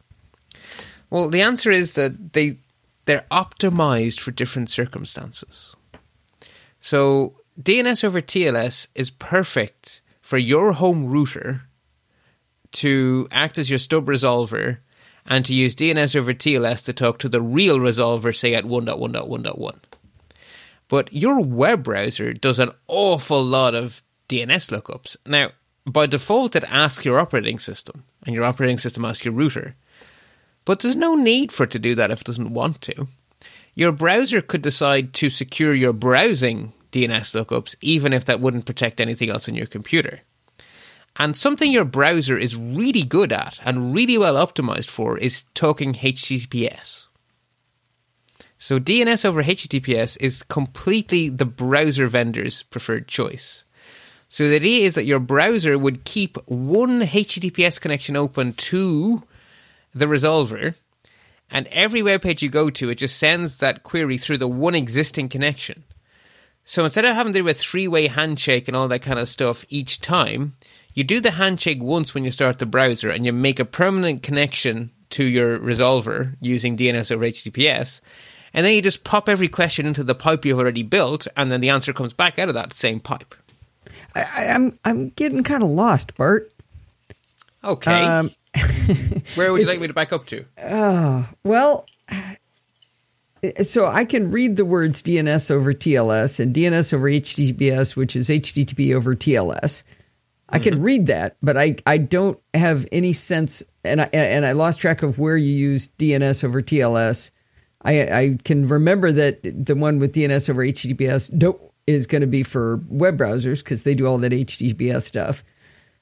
Well, the answer is that they they're optimized for different circumstances. So DNS over TLS is perfect for your home router to act as your stub resolver and to use DNS over TLS to talk to the real resolver, say at 1.1.1.1. But your web browser does an awful lot of DNS lookups. Now, by default, it asks your operating system, and your operating system asks your router. But there's no need for it to do that if it doesn't want to. Your browser could decide to secure your browsing DNS lookups, even if that wouldn't protect anything else in your computer. And something your browser is really good at and really well optimized for is talking HTTPS. So DNS over HTTPS is completely the browser vendor's preferred choice. So the idea is that your browser would keep one HTTPS connection open to the resolver, and every web page you go to, it just sends that query through the one existing connection. So instead of having to do a three way handshake and all that kind of stuff each time, you do the handshake once when you start the browser and you make a permanent connection to your resolver using DNS over HTTPS. And then you just pop every question into the pipe you've already built, and then the answer comes back out of that same pipe. I, I, I'm I'm getting kind of lost, Bart. Okay. Um, [laughs] Where would you like me to back up to? Oh, well, so I can read the words DNS over TLS and DNS over HTTPS, which is HTTP over TLS. I can mm-hmm. read that, but I, I don't have any sense, and I and I lost track of where you use DNS over TLS. I I can remember that the one with DNS over HTTPS don't, is going to be for web browsers because they do all that HTTPS stuff.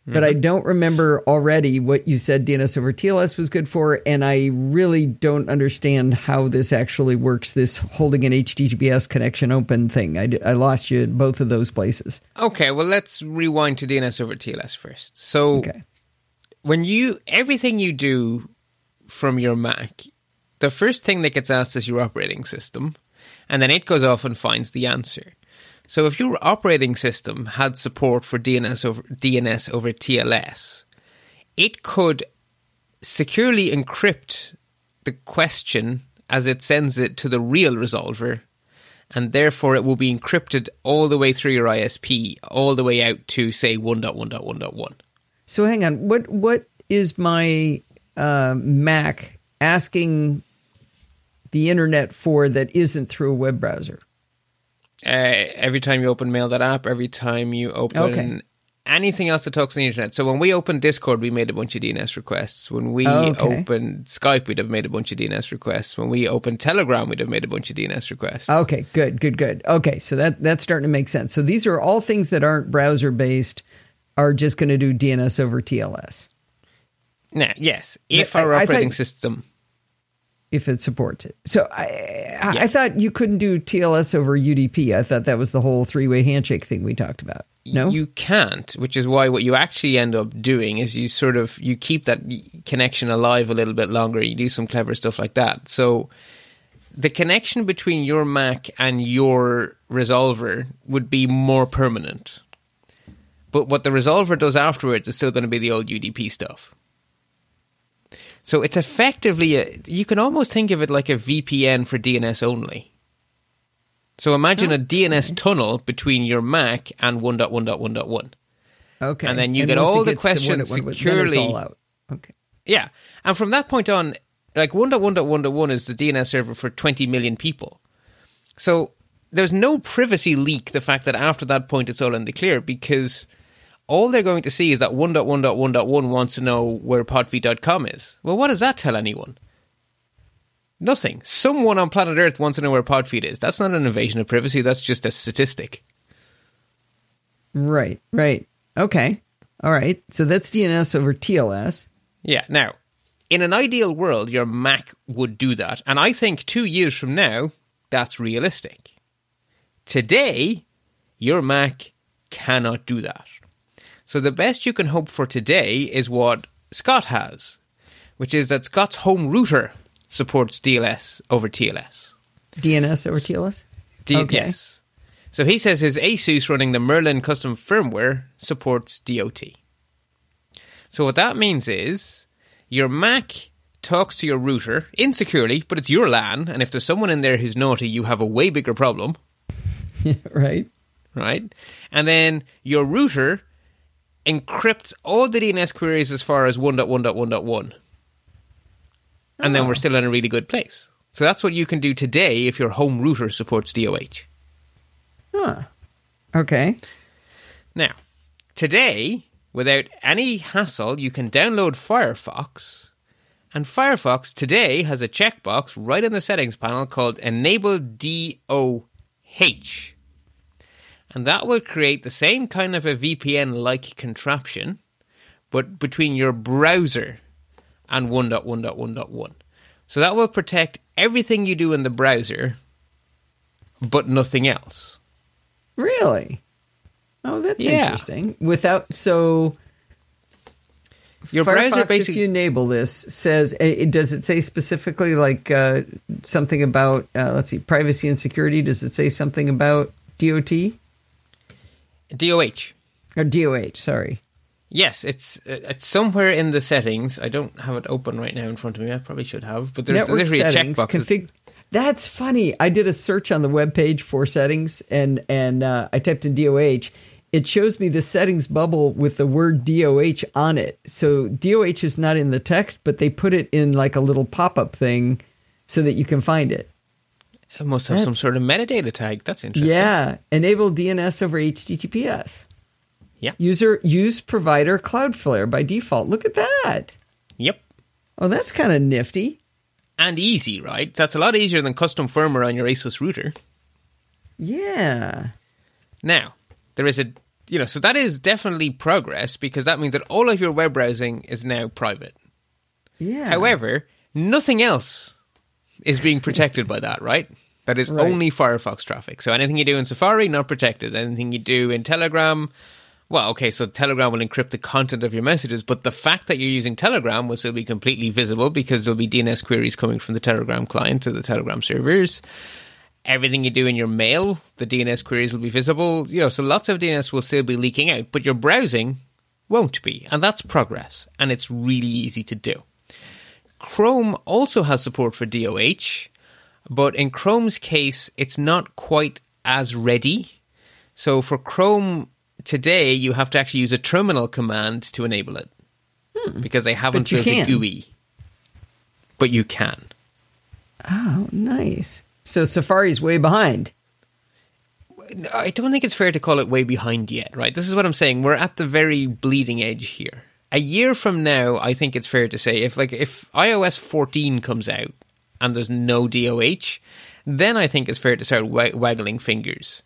But I mm-hmm. don't remember already what you said DNS over TLS was good for, and I really don't understand how this actually works. This holding an HTTPS connection open thing. I, I lost you at both of those places. Okay, well, let's rewind to DNS over TLS first. So, Okay. when you everything you do from your Mac, the first thing that gets asked is your operating system, and then it goes off and finds the answer. So if your operating system had support for DNS over DNS over TLS, it could securely encrypt the question as it sends it to the real resolver, and therefore it will be encrypted all the way through your ISP, all the way out to say 1.1.1.1. So hang on. What what is my uh, Mac asking the internet for that isn't through a web browser? Uh, every time you open mail.app, every time you open Okay. anything else that talks on the internet. So when we opened Discord, we made a bunch of DNS requests. When we Okay. opened Skype, we'd have made a bunch of DNS requests. When we opened Telegram, we'd have made a bunch of DNS requests. Okay, good, good, good. Okay, so that that's starting to make sense. So these are all things that aren't browser based are just going to do DNS over TLS Now, yes, if I- our I operating thought- system, if it supports it. So I I, I thought you couldn't do TLS over UDP. I thought that was the whole three way handshake thing we talked about. No, you can't, which is why what you actually end up doing is you sort of you keep that connection alive a little bit longer. You do some clever stuff like that. So the connection between your Mac and your resolver would be more permanent. But what the resolver does afterwards is still going to be the old UDP stuff. So it's effectively a, you can almost think of it like a VPN for DNS only. So imagine a oh, DNS tunnel between your Mac and 1.1.1.1. okay. and then you get all the to questions one- then it's securely- all out. Okay. Yeah. And from that point on, like 1.1.1.1 is the DNS server for 20 million people. So there's no privacy leak, the fact that after that point it's all in the clear, because all they're going to see is that 1.1.1.1 wants to know where podfeet.com is. Well, what does that tell anyone? Nothing. Someone on planet Earth wants to know where Podfeet is. That's not an invasion of privacy, that's just a statistic. Right. Right. Okay. All right. So that's DNS over TLS. Yeah. Now, in an ideal world, your Mac would do that. And I think two years from now, that's realistic. Today, your Mac cannot do that. So the best you can hope for today is what Scott has, which is that Scott's home router supports DLS over TLS. DNS over TLS. D- Okay. Yes. So he says his Asus running the Merlin custom firmware supports DOT. So what that means is your Mac talks to your router insecurely, but it's your LAN, and if there's someone in there who's naughty, you have a way bigger problem, [laughs] right. right? And then your router encrypts all the DNS queries as far as 1.1.1.1. And then we're oh. still in a really good place. So that's what you can do today if your home router supports DOH. Huh. Okay. Now, today, without any hassle, you can download Firefox. And Firefox today has a checkbox right in the settings panel called Enable DOH. And that will create the same kind of a VPN like contraption, but between your browser and 1.1.1.1. So that will protect everything you do in the browser, but nothing else. Really? Oh, that's Yeah. interesting. Without so Your Firefox, browser if basically you enable this, says eh, it, does it say specifically like uh, something about uh, let's see privacy and security? Does it say something about DOT DOH. or DOH? Sorry. Yes, it's uh, it's somewhere in the settings. I don't have it open right now in front of me. I probably should have, but there's Network literally a settings, checkbox. config- That's funny. I did a search on the web page for settings, and and uh, I typed in DOH. It shows me the settings bubble with the word DOH on it. So DOH is not in the text, but they put it in like a little pop up thing so that you can find it. It must have some sort of metadata tag. That's interesting. Yeah, enable DNS over HTTPS. Yeah. User use provider Cloudflare by default. Look at that. Yep. Oh, that's kind of nifty. And easy, right? That's a lot easier than custom firmware on your ASUS router. Yeah. Now, there is a, you know, so that is definitely progress because that means that all of your web browsing is now private. Yeah. However, nothing else is being protected by that, right? That is Right. only Firefox traffic. So anything you do in Safari, not protected. Anything you do in Telegram, well, okay, so Telegram will encrypt the content of your messages, but the fact that you're using Telegram will still be completely visible because there'll be DNS queries coming from the Telegram client to the Telegram servers. Everything you do in your mail, the DNS queries will be visible. You know, so lots of DNS will still be leaking out, but your browsing won't be. And that's progress. And it's really easy to do. Chrome also has support for DOH, but in Chrome's case, it's not quite as ready. So for Chrome today, you have to actually use a terminal command to enable it hmm. because they haven't built a. GUI. But you can. Oh, nice. So Safari's way behind. I don't think it's fair to call it way behind yet, right? This is what I'm saying. We're at the very bleeding edge here. A year from now, I think it's fair to say if like if iOS 14 comes out and there's no DOH, then I think it's fair to start wa- waggling fingers.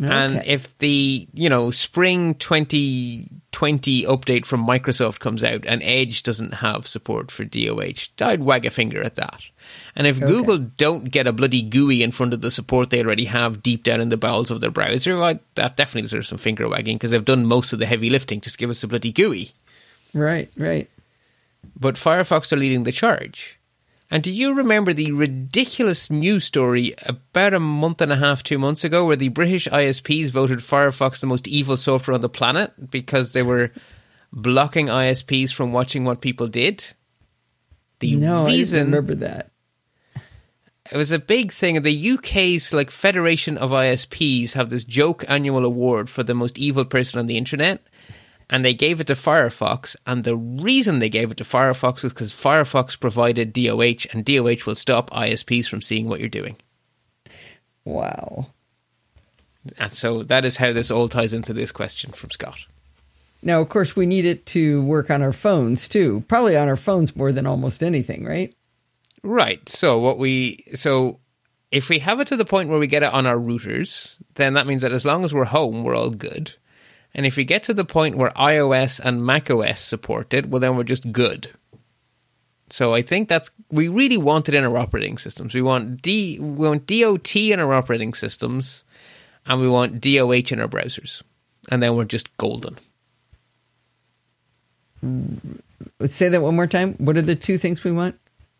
And if the you know spring 2020 update from Microsoft comes out and Edge doesn't have support for DOH, I'd wag a finger at that. And if Google don't get a bloody GUI in front of the support they already have deep down in the bowels of their browser, well, that definitely deserves some finger wagging because they've done most of the heavy lifting. Just give us a bloody GUI. Right, right. But Firefox are leading the charge. And do you remember the ridiculous news story about a month and a half, two months ago, where the British ISPs voted Firefox the most evil software on the planet because they were blocking ISPs from watching what people did? The no, I reason didn't remember that. it was a big thing. The UK's like Federation of ISPs have this joke annual award for the most evil person on the internet, and they gave it to Firefox. And the reason they gave it to Firefox was because Firefox provided DOH, and DOH will stop ISPs from seeing what you're doing. Wow. And so that is how this all ties into this question from Scott. Now, of course, we need it to work on our phones too. Probably on our phones more than almost anything, right? Right. So what we so if we have it to the point where we get it on our routers, then that means that as long as we're home, we're all good. And if we get to the point where iOS and macOS support it, well then we're just good. So I think that's we really want it in our operating systems. We want D we want DOT in our operating systems and we want DOH in our browsers. And then we're just golden. Say that one more time. What are the two things we want?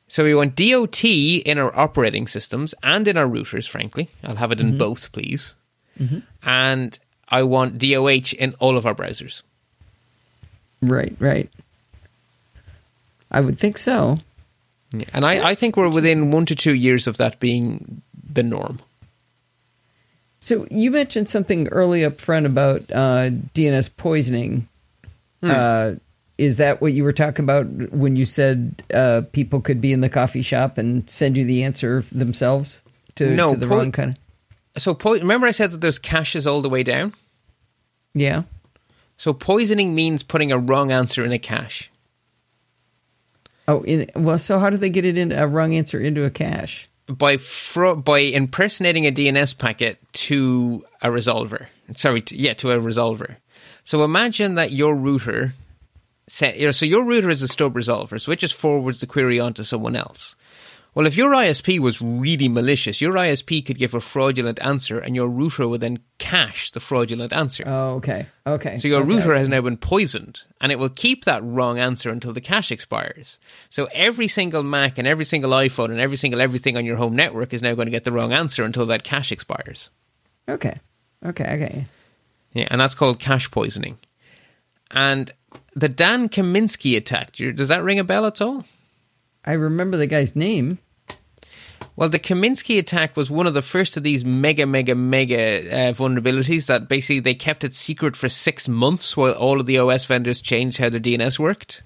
So we want DOT in our operating systems and in our routers, frankly. I'll have it in mm-hmm. both, please. Mm-hmm. And I want DOH in all of our browsers. Right, right. I would think so. Yeah. And I, I think we're within one to two years of that being the norm. So you mentioned something early up front about uh, DNS poisoning. Uh, is that what you were talking about when you said uh, people could be in the coffee shop and send you the answer themselves to, No, to the po- wrong kind of? So po- remember I said that there's caches all the way down? Yeah. So poisoning means putting a wrong answer in a cache. Oh, in, well, so how do they get it in a wrong answer into a cache? by fro- by impersonating a DNS packet to a resolver. Sorry, to, yeah, to a resolver. So imagine that your router, set, you know, so your router is a stub resolver, so it just forwards the query on to someone else. Well, if your ISP was really malicious, your ISP could give a fraudulent answer, and your router would then cache the fraudulent answer. Oh, okay. Okay. So your okay. router has now been poisoned, and it will keep that wrong answer until the cache expires. So every single Mac and every single iPhone and every single everything on your home network is now going to get the wrong answer until that cache expires. Okay. Okay, okay. Yeah, and that's called cache poisoning. And the Dan Kaminsky attack, does that ring a bell at all? I remember the guy's name. Well, the Kaminsky attack was one of the first of these mega, mega, mega uh, vulnerabilities that basically they kept it secret for six months while all of the OS vendors changed how their DNS worked.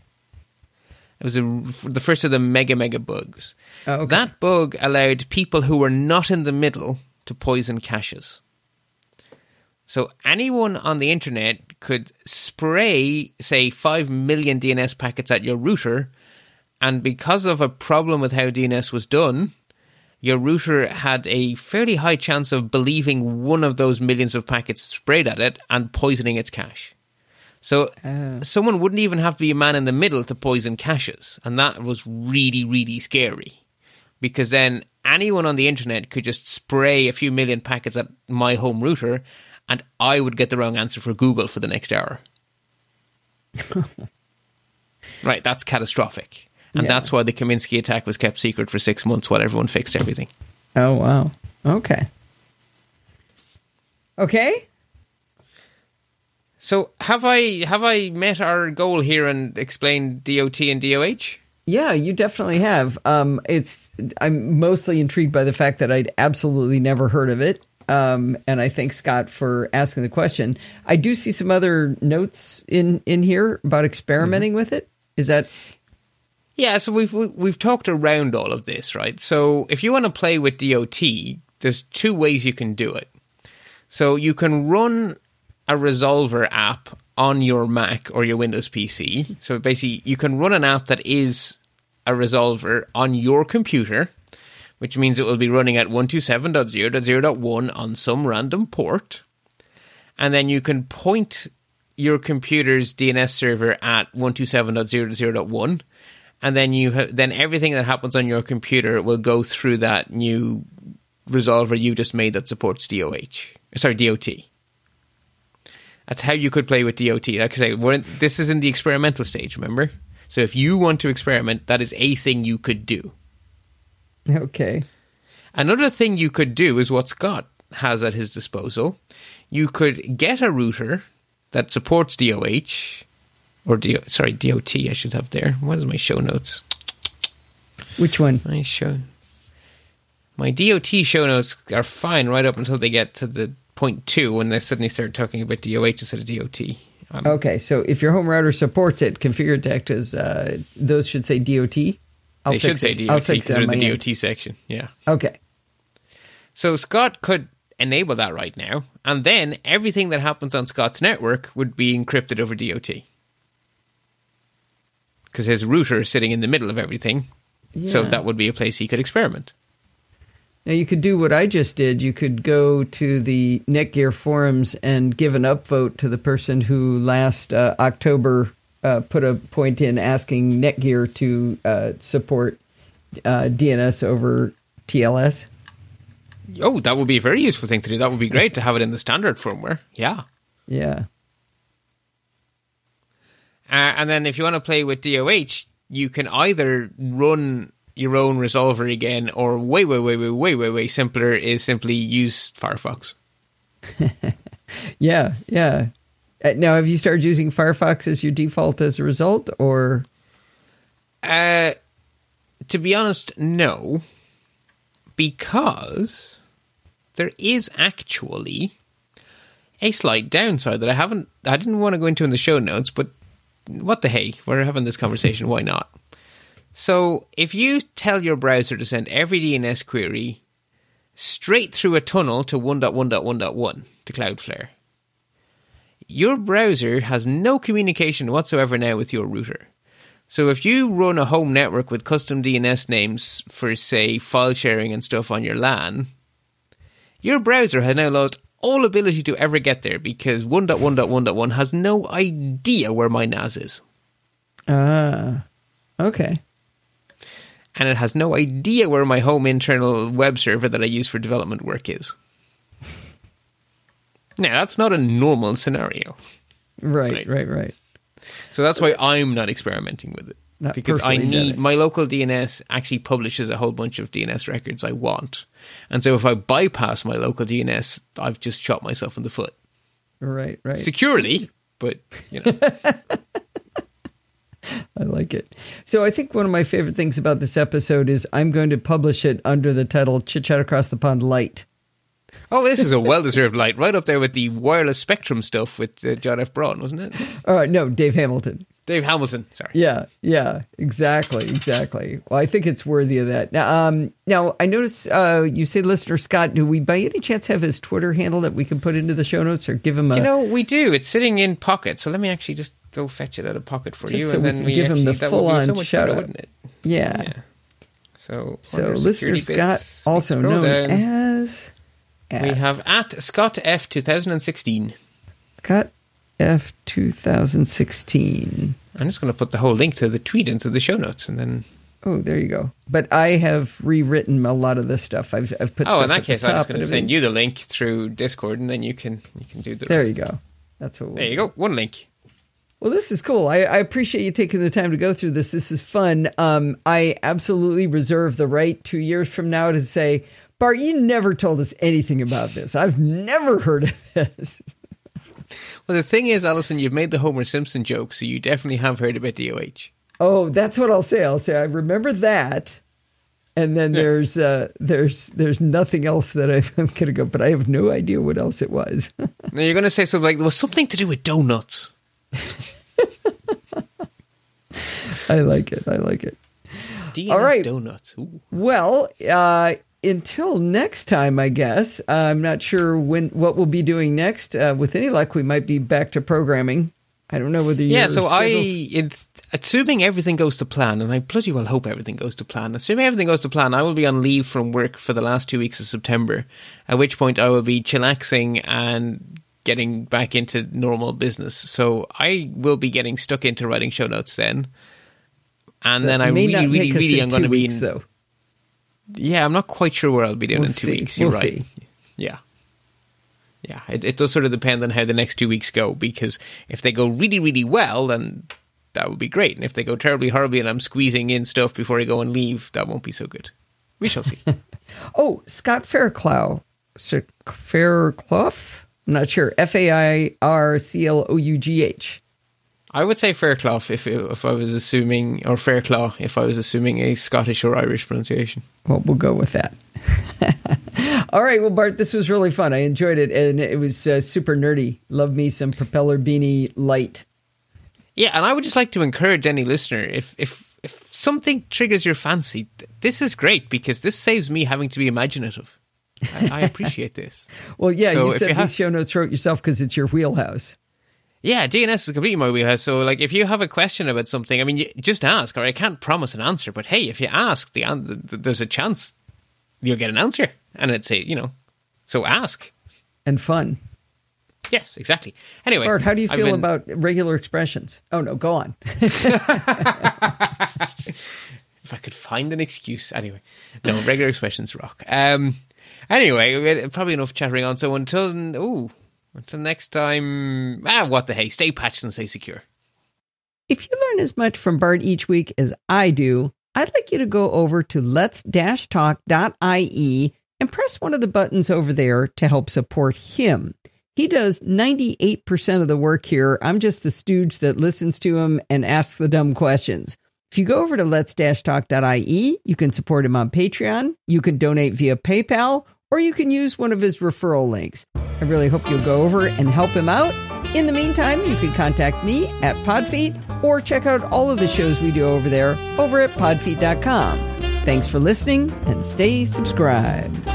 It was a, the first of the mega, mega bugs. Oh, okay. That bug allowed people who were not in the middle to poison caches. So anyone on the internet could spray, say, 5 million DNS packets at your router, and because of a problem with how DNS was done, your router had a fairly high chance of believing one of those millions of packets sprayed at it and poisoning its cache. So Oh. someone wouldn't even have to be a man in the middle to poison caches, and that was really, really scary. Because then anyone on the internet could just spray a few million packets at my home router, and I would get the wrong answer for Google for the next hour. [laughs] right, that's catastrophic. And Yeah. that's why the Kaminsky attack was kept secret for six months while everyone fixed everything. Oh wow. Okay. Okay. So have I have I met our goal here and explained DOT and DOH? Yeah, you definitely have. Um, it's I'm mostly intrigued by the fact that I'd absolutely never heard of it. Um, and I thank Scott for asking the question. I do see some other notes in in here about experimenting with it. Is that Yeah, so we've we- we've talked around all of this, right? So if you want to play with DOT, there's two ways you can do it. So you can run a Resolver app on your Mac or your Windows PC. So basically, you can run an app that is a Resolver on your computer, which means it will be running at 127.0.0.1 on some random port. And then you can point your computer's DNS server at 127.0.0.1 and then you ha- then everything that happens on your computer will go through that new resolver you just made that supports DOH. Sorry, DOT. That's how you could play with DOT. Like I say, we're in, this is in the experimental stage. Remember, so if you want to experiment, that is a thing you could do. okay? Another thing you could do is what Scott has at his disposal. You could get a router that supports DOH or DO, sorry DOT. I should have there. What is my show notes? Which one? My show. My DOT show notes are fine right up until they get to the point two when they suddenly start talking about DOH instead of DOT. Um, Okay, so if your home router supports it, configure detect as uh, those should say DOT. I'll they should fix say DOT because it they're on in my the end. DOT section. Yeah. Okay. So Scott could enable that right now, and then everything that happens on Scott's network would be encrypted over DOT. Because his router is sitting in the middle of everything, so that would be a place he could experiment. Now you could do what I just did. You could go to the Netgear forums and give an upvote to the person who last uh, October uh, put a point in asking Netgear to uh, support uh, DNS over TLS. Oh, that would be a very useful thing to do. That would be great to have it in the standard firmware. Yeah. Yeah. Uh, and then if you want to play with DOH, you can either run your own resolver again, or way, way, way, way, way, way, way simpler is simply use Firefox. [laughs] Yeah. Yeah. Uh, now, have you started using Firefox as your default as a result, or Uh, to be honest, no, because there is actually a slight downside that I haven't. I didn't want to go into in the show notes, but what the hey, we're having this conversation. Why not? So, if you tell your browser to send every DNS query straight through a tunnel to 1.1.1.1 to Cloudflare, your browser has no communication whatsoever now with your router. So if you run a home network with custom DNS names for, say, file sharing and stuff on your LAN, your browser has now lost all ability to ever get there because 1.1.1.1 has no idea where my NAS is. ah, okay, And it has no idea where my home internal web server that I use for development work is. Now, that's not a normal scenario. right, Right. right, right. So that's why I'm not experimenting with it. Not because I need my local DNS actually publishes a whole bunch of DNS records I want, and so if I bypass my local DNS, I've just shot myself in the foot Right, right. securely. But you know, [laughs] I like it. So I think one of my favorite things about this episode is I'm going to publish it under the title Chit Chat Across the Pond Lite. oh, this is a well-deserved light, right up there with the wireless spectrum stuff with uh, John F. Braun, wasn't it? [laughs] All right, no, Dave Hamilton. Dave Hamilton. Sorry. Yeah, yeah, exactly, exactly. Well, I think it's worthy of that. Now, um, now I notice uh, you say listener Scott. Do we by any chance have his Twitter handle that we can put into the show notes or give him a? You know, we do. It's sitting in pocket. So let me actually just go fetch it out of pocket for you, so and we then we give him actually the be full-on so shout better, out. wouldn't it? yeah. Yeah. So So listener Scott, bits, also known down. as we have at Scott F 2016. Scott F 2016. I'm just going to put the whole link to the tweet into the show notes, and then Oh, there you go. But I have rewritten a lot of this stuff. I've I've put. oh, in that at case, I'm just going to send you the link through Discord, and then you can you can do the. There rest. you go. That's what. We'll There do. you go. One link. Well, this is cool. I, I appreciate you taking the time to go through this. This is fun. Um, I absolutely reserve the right two years from now to say, Bart, you never told us anything about this. I've never heard of this. [laughs] Well, the thing is, Allison, you've made the Homer Simpson joke, so you definitely have heard about DOH. Oh, that's what I'll say. I'll say I remember that, and then there's uh, there's there's nothing else that I, [laughs] I'm going to go. But I have no idea what else it was. [laughs] Now you're going to say something like there was something to do with donuts. [laughs] I like it. I like it. All right. donuts. Ooh. Well, uh, until next time, I guess. I'm not sure when what we'll be doing next. Uh, with any luck, we might be back to programming. I don't know whether you. Yeah, so I, in, assuming everything goes to plan, and I bloody well hope everything goes to plan. Assuming everything goes to plan, I will be on leave from work for the last two weeks of September. At which point, I will be chillaxing and getting back into normal business. So I will be getting stuck into writing show notes then. And then I really, really, really in am going to be in. though. Yeah, I'm not quite sure where I'll be doing We'll in two see. weeks. You're We'll right. see. Yeah. Yeah, it, it does sort of depend on how the next two weeks go because if they go really, really well, then that would be great. And if they go terribly horribly and I'm squeezing in stuff before I go and leave, that won't be so good. We shall see. [laughs] Oh, Scott Fairclough, Sir Fairclough. I'm not sure. F A I R C L O U G H. I would say Fairclough if if I was assuming, or Fairclaw if I was assuming a Scottish or Irish pronunciation. Well, we'll go with that. [laughs] All right. Well, Bart, this was really fun. I enjoyed it, and it was uh, super nerdy. Love me some propeller beanie light. Yeah, and I would just like to encourage any listener if if if something triggers your fancy, th- this is great because this saves me having to be imaginative. I, I appreciate this. [laughs] Well, yeah, So you said you have- these show notes wrote yourself because it's your wheelhouse. Yeah, DNS is completely my wheelhouse. So, like, if you have a question about something, I mean, you just ask. Or I can't promise an answer, but hey, if you ask, the, an- th th- there's a chance you'll get an answer, and it's a you know, so ask. and fun. Yes, exactly. Anyway, Bart, how do you feel been- about regular expressions? Oh no, go on. [laughs] if I could find an excuse. Anyway, no, regular expressions rock. Um, anyway, probably enough chattering on. So until ooh, until next time, ah, what the hey, stay patched and stay secure. If you learn as much from Bart each week as I do, I'd like you to go over to let's-talk.ie and press one of the buttons over there to help support him. He does 98% of the work here. I'm just the stooge that listens to him and asks the dumb questions. If you go over to let's-talk.ie, you can support him on Patreon, you can donate via PayPal, or you can use one of his referral links. I really hope you'll go over and help him out. In the meantime, you can contact me at Podfeet or check out all of the shows we do over there over at podfeet.com. Thanks for listening and stay subscribed.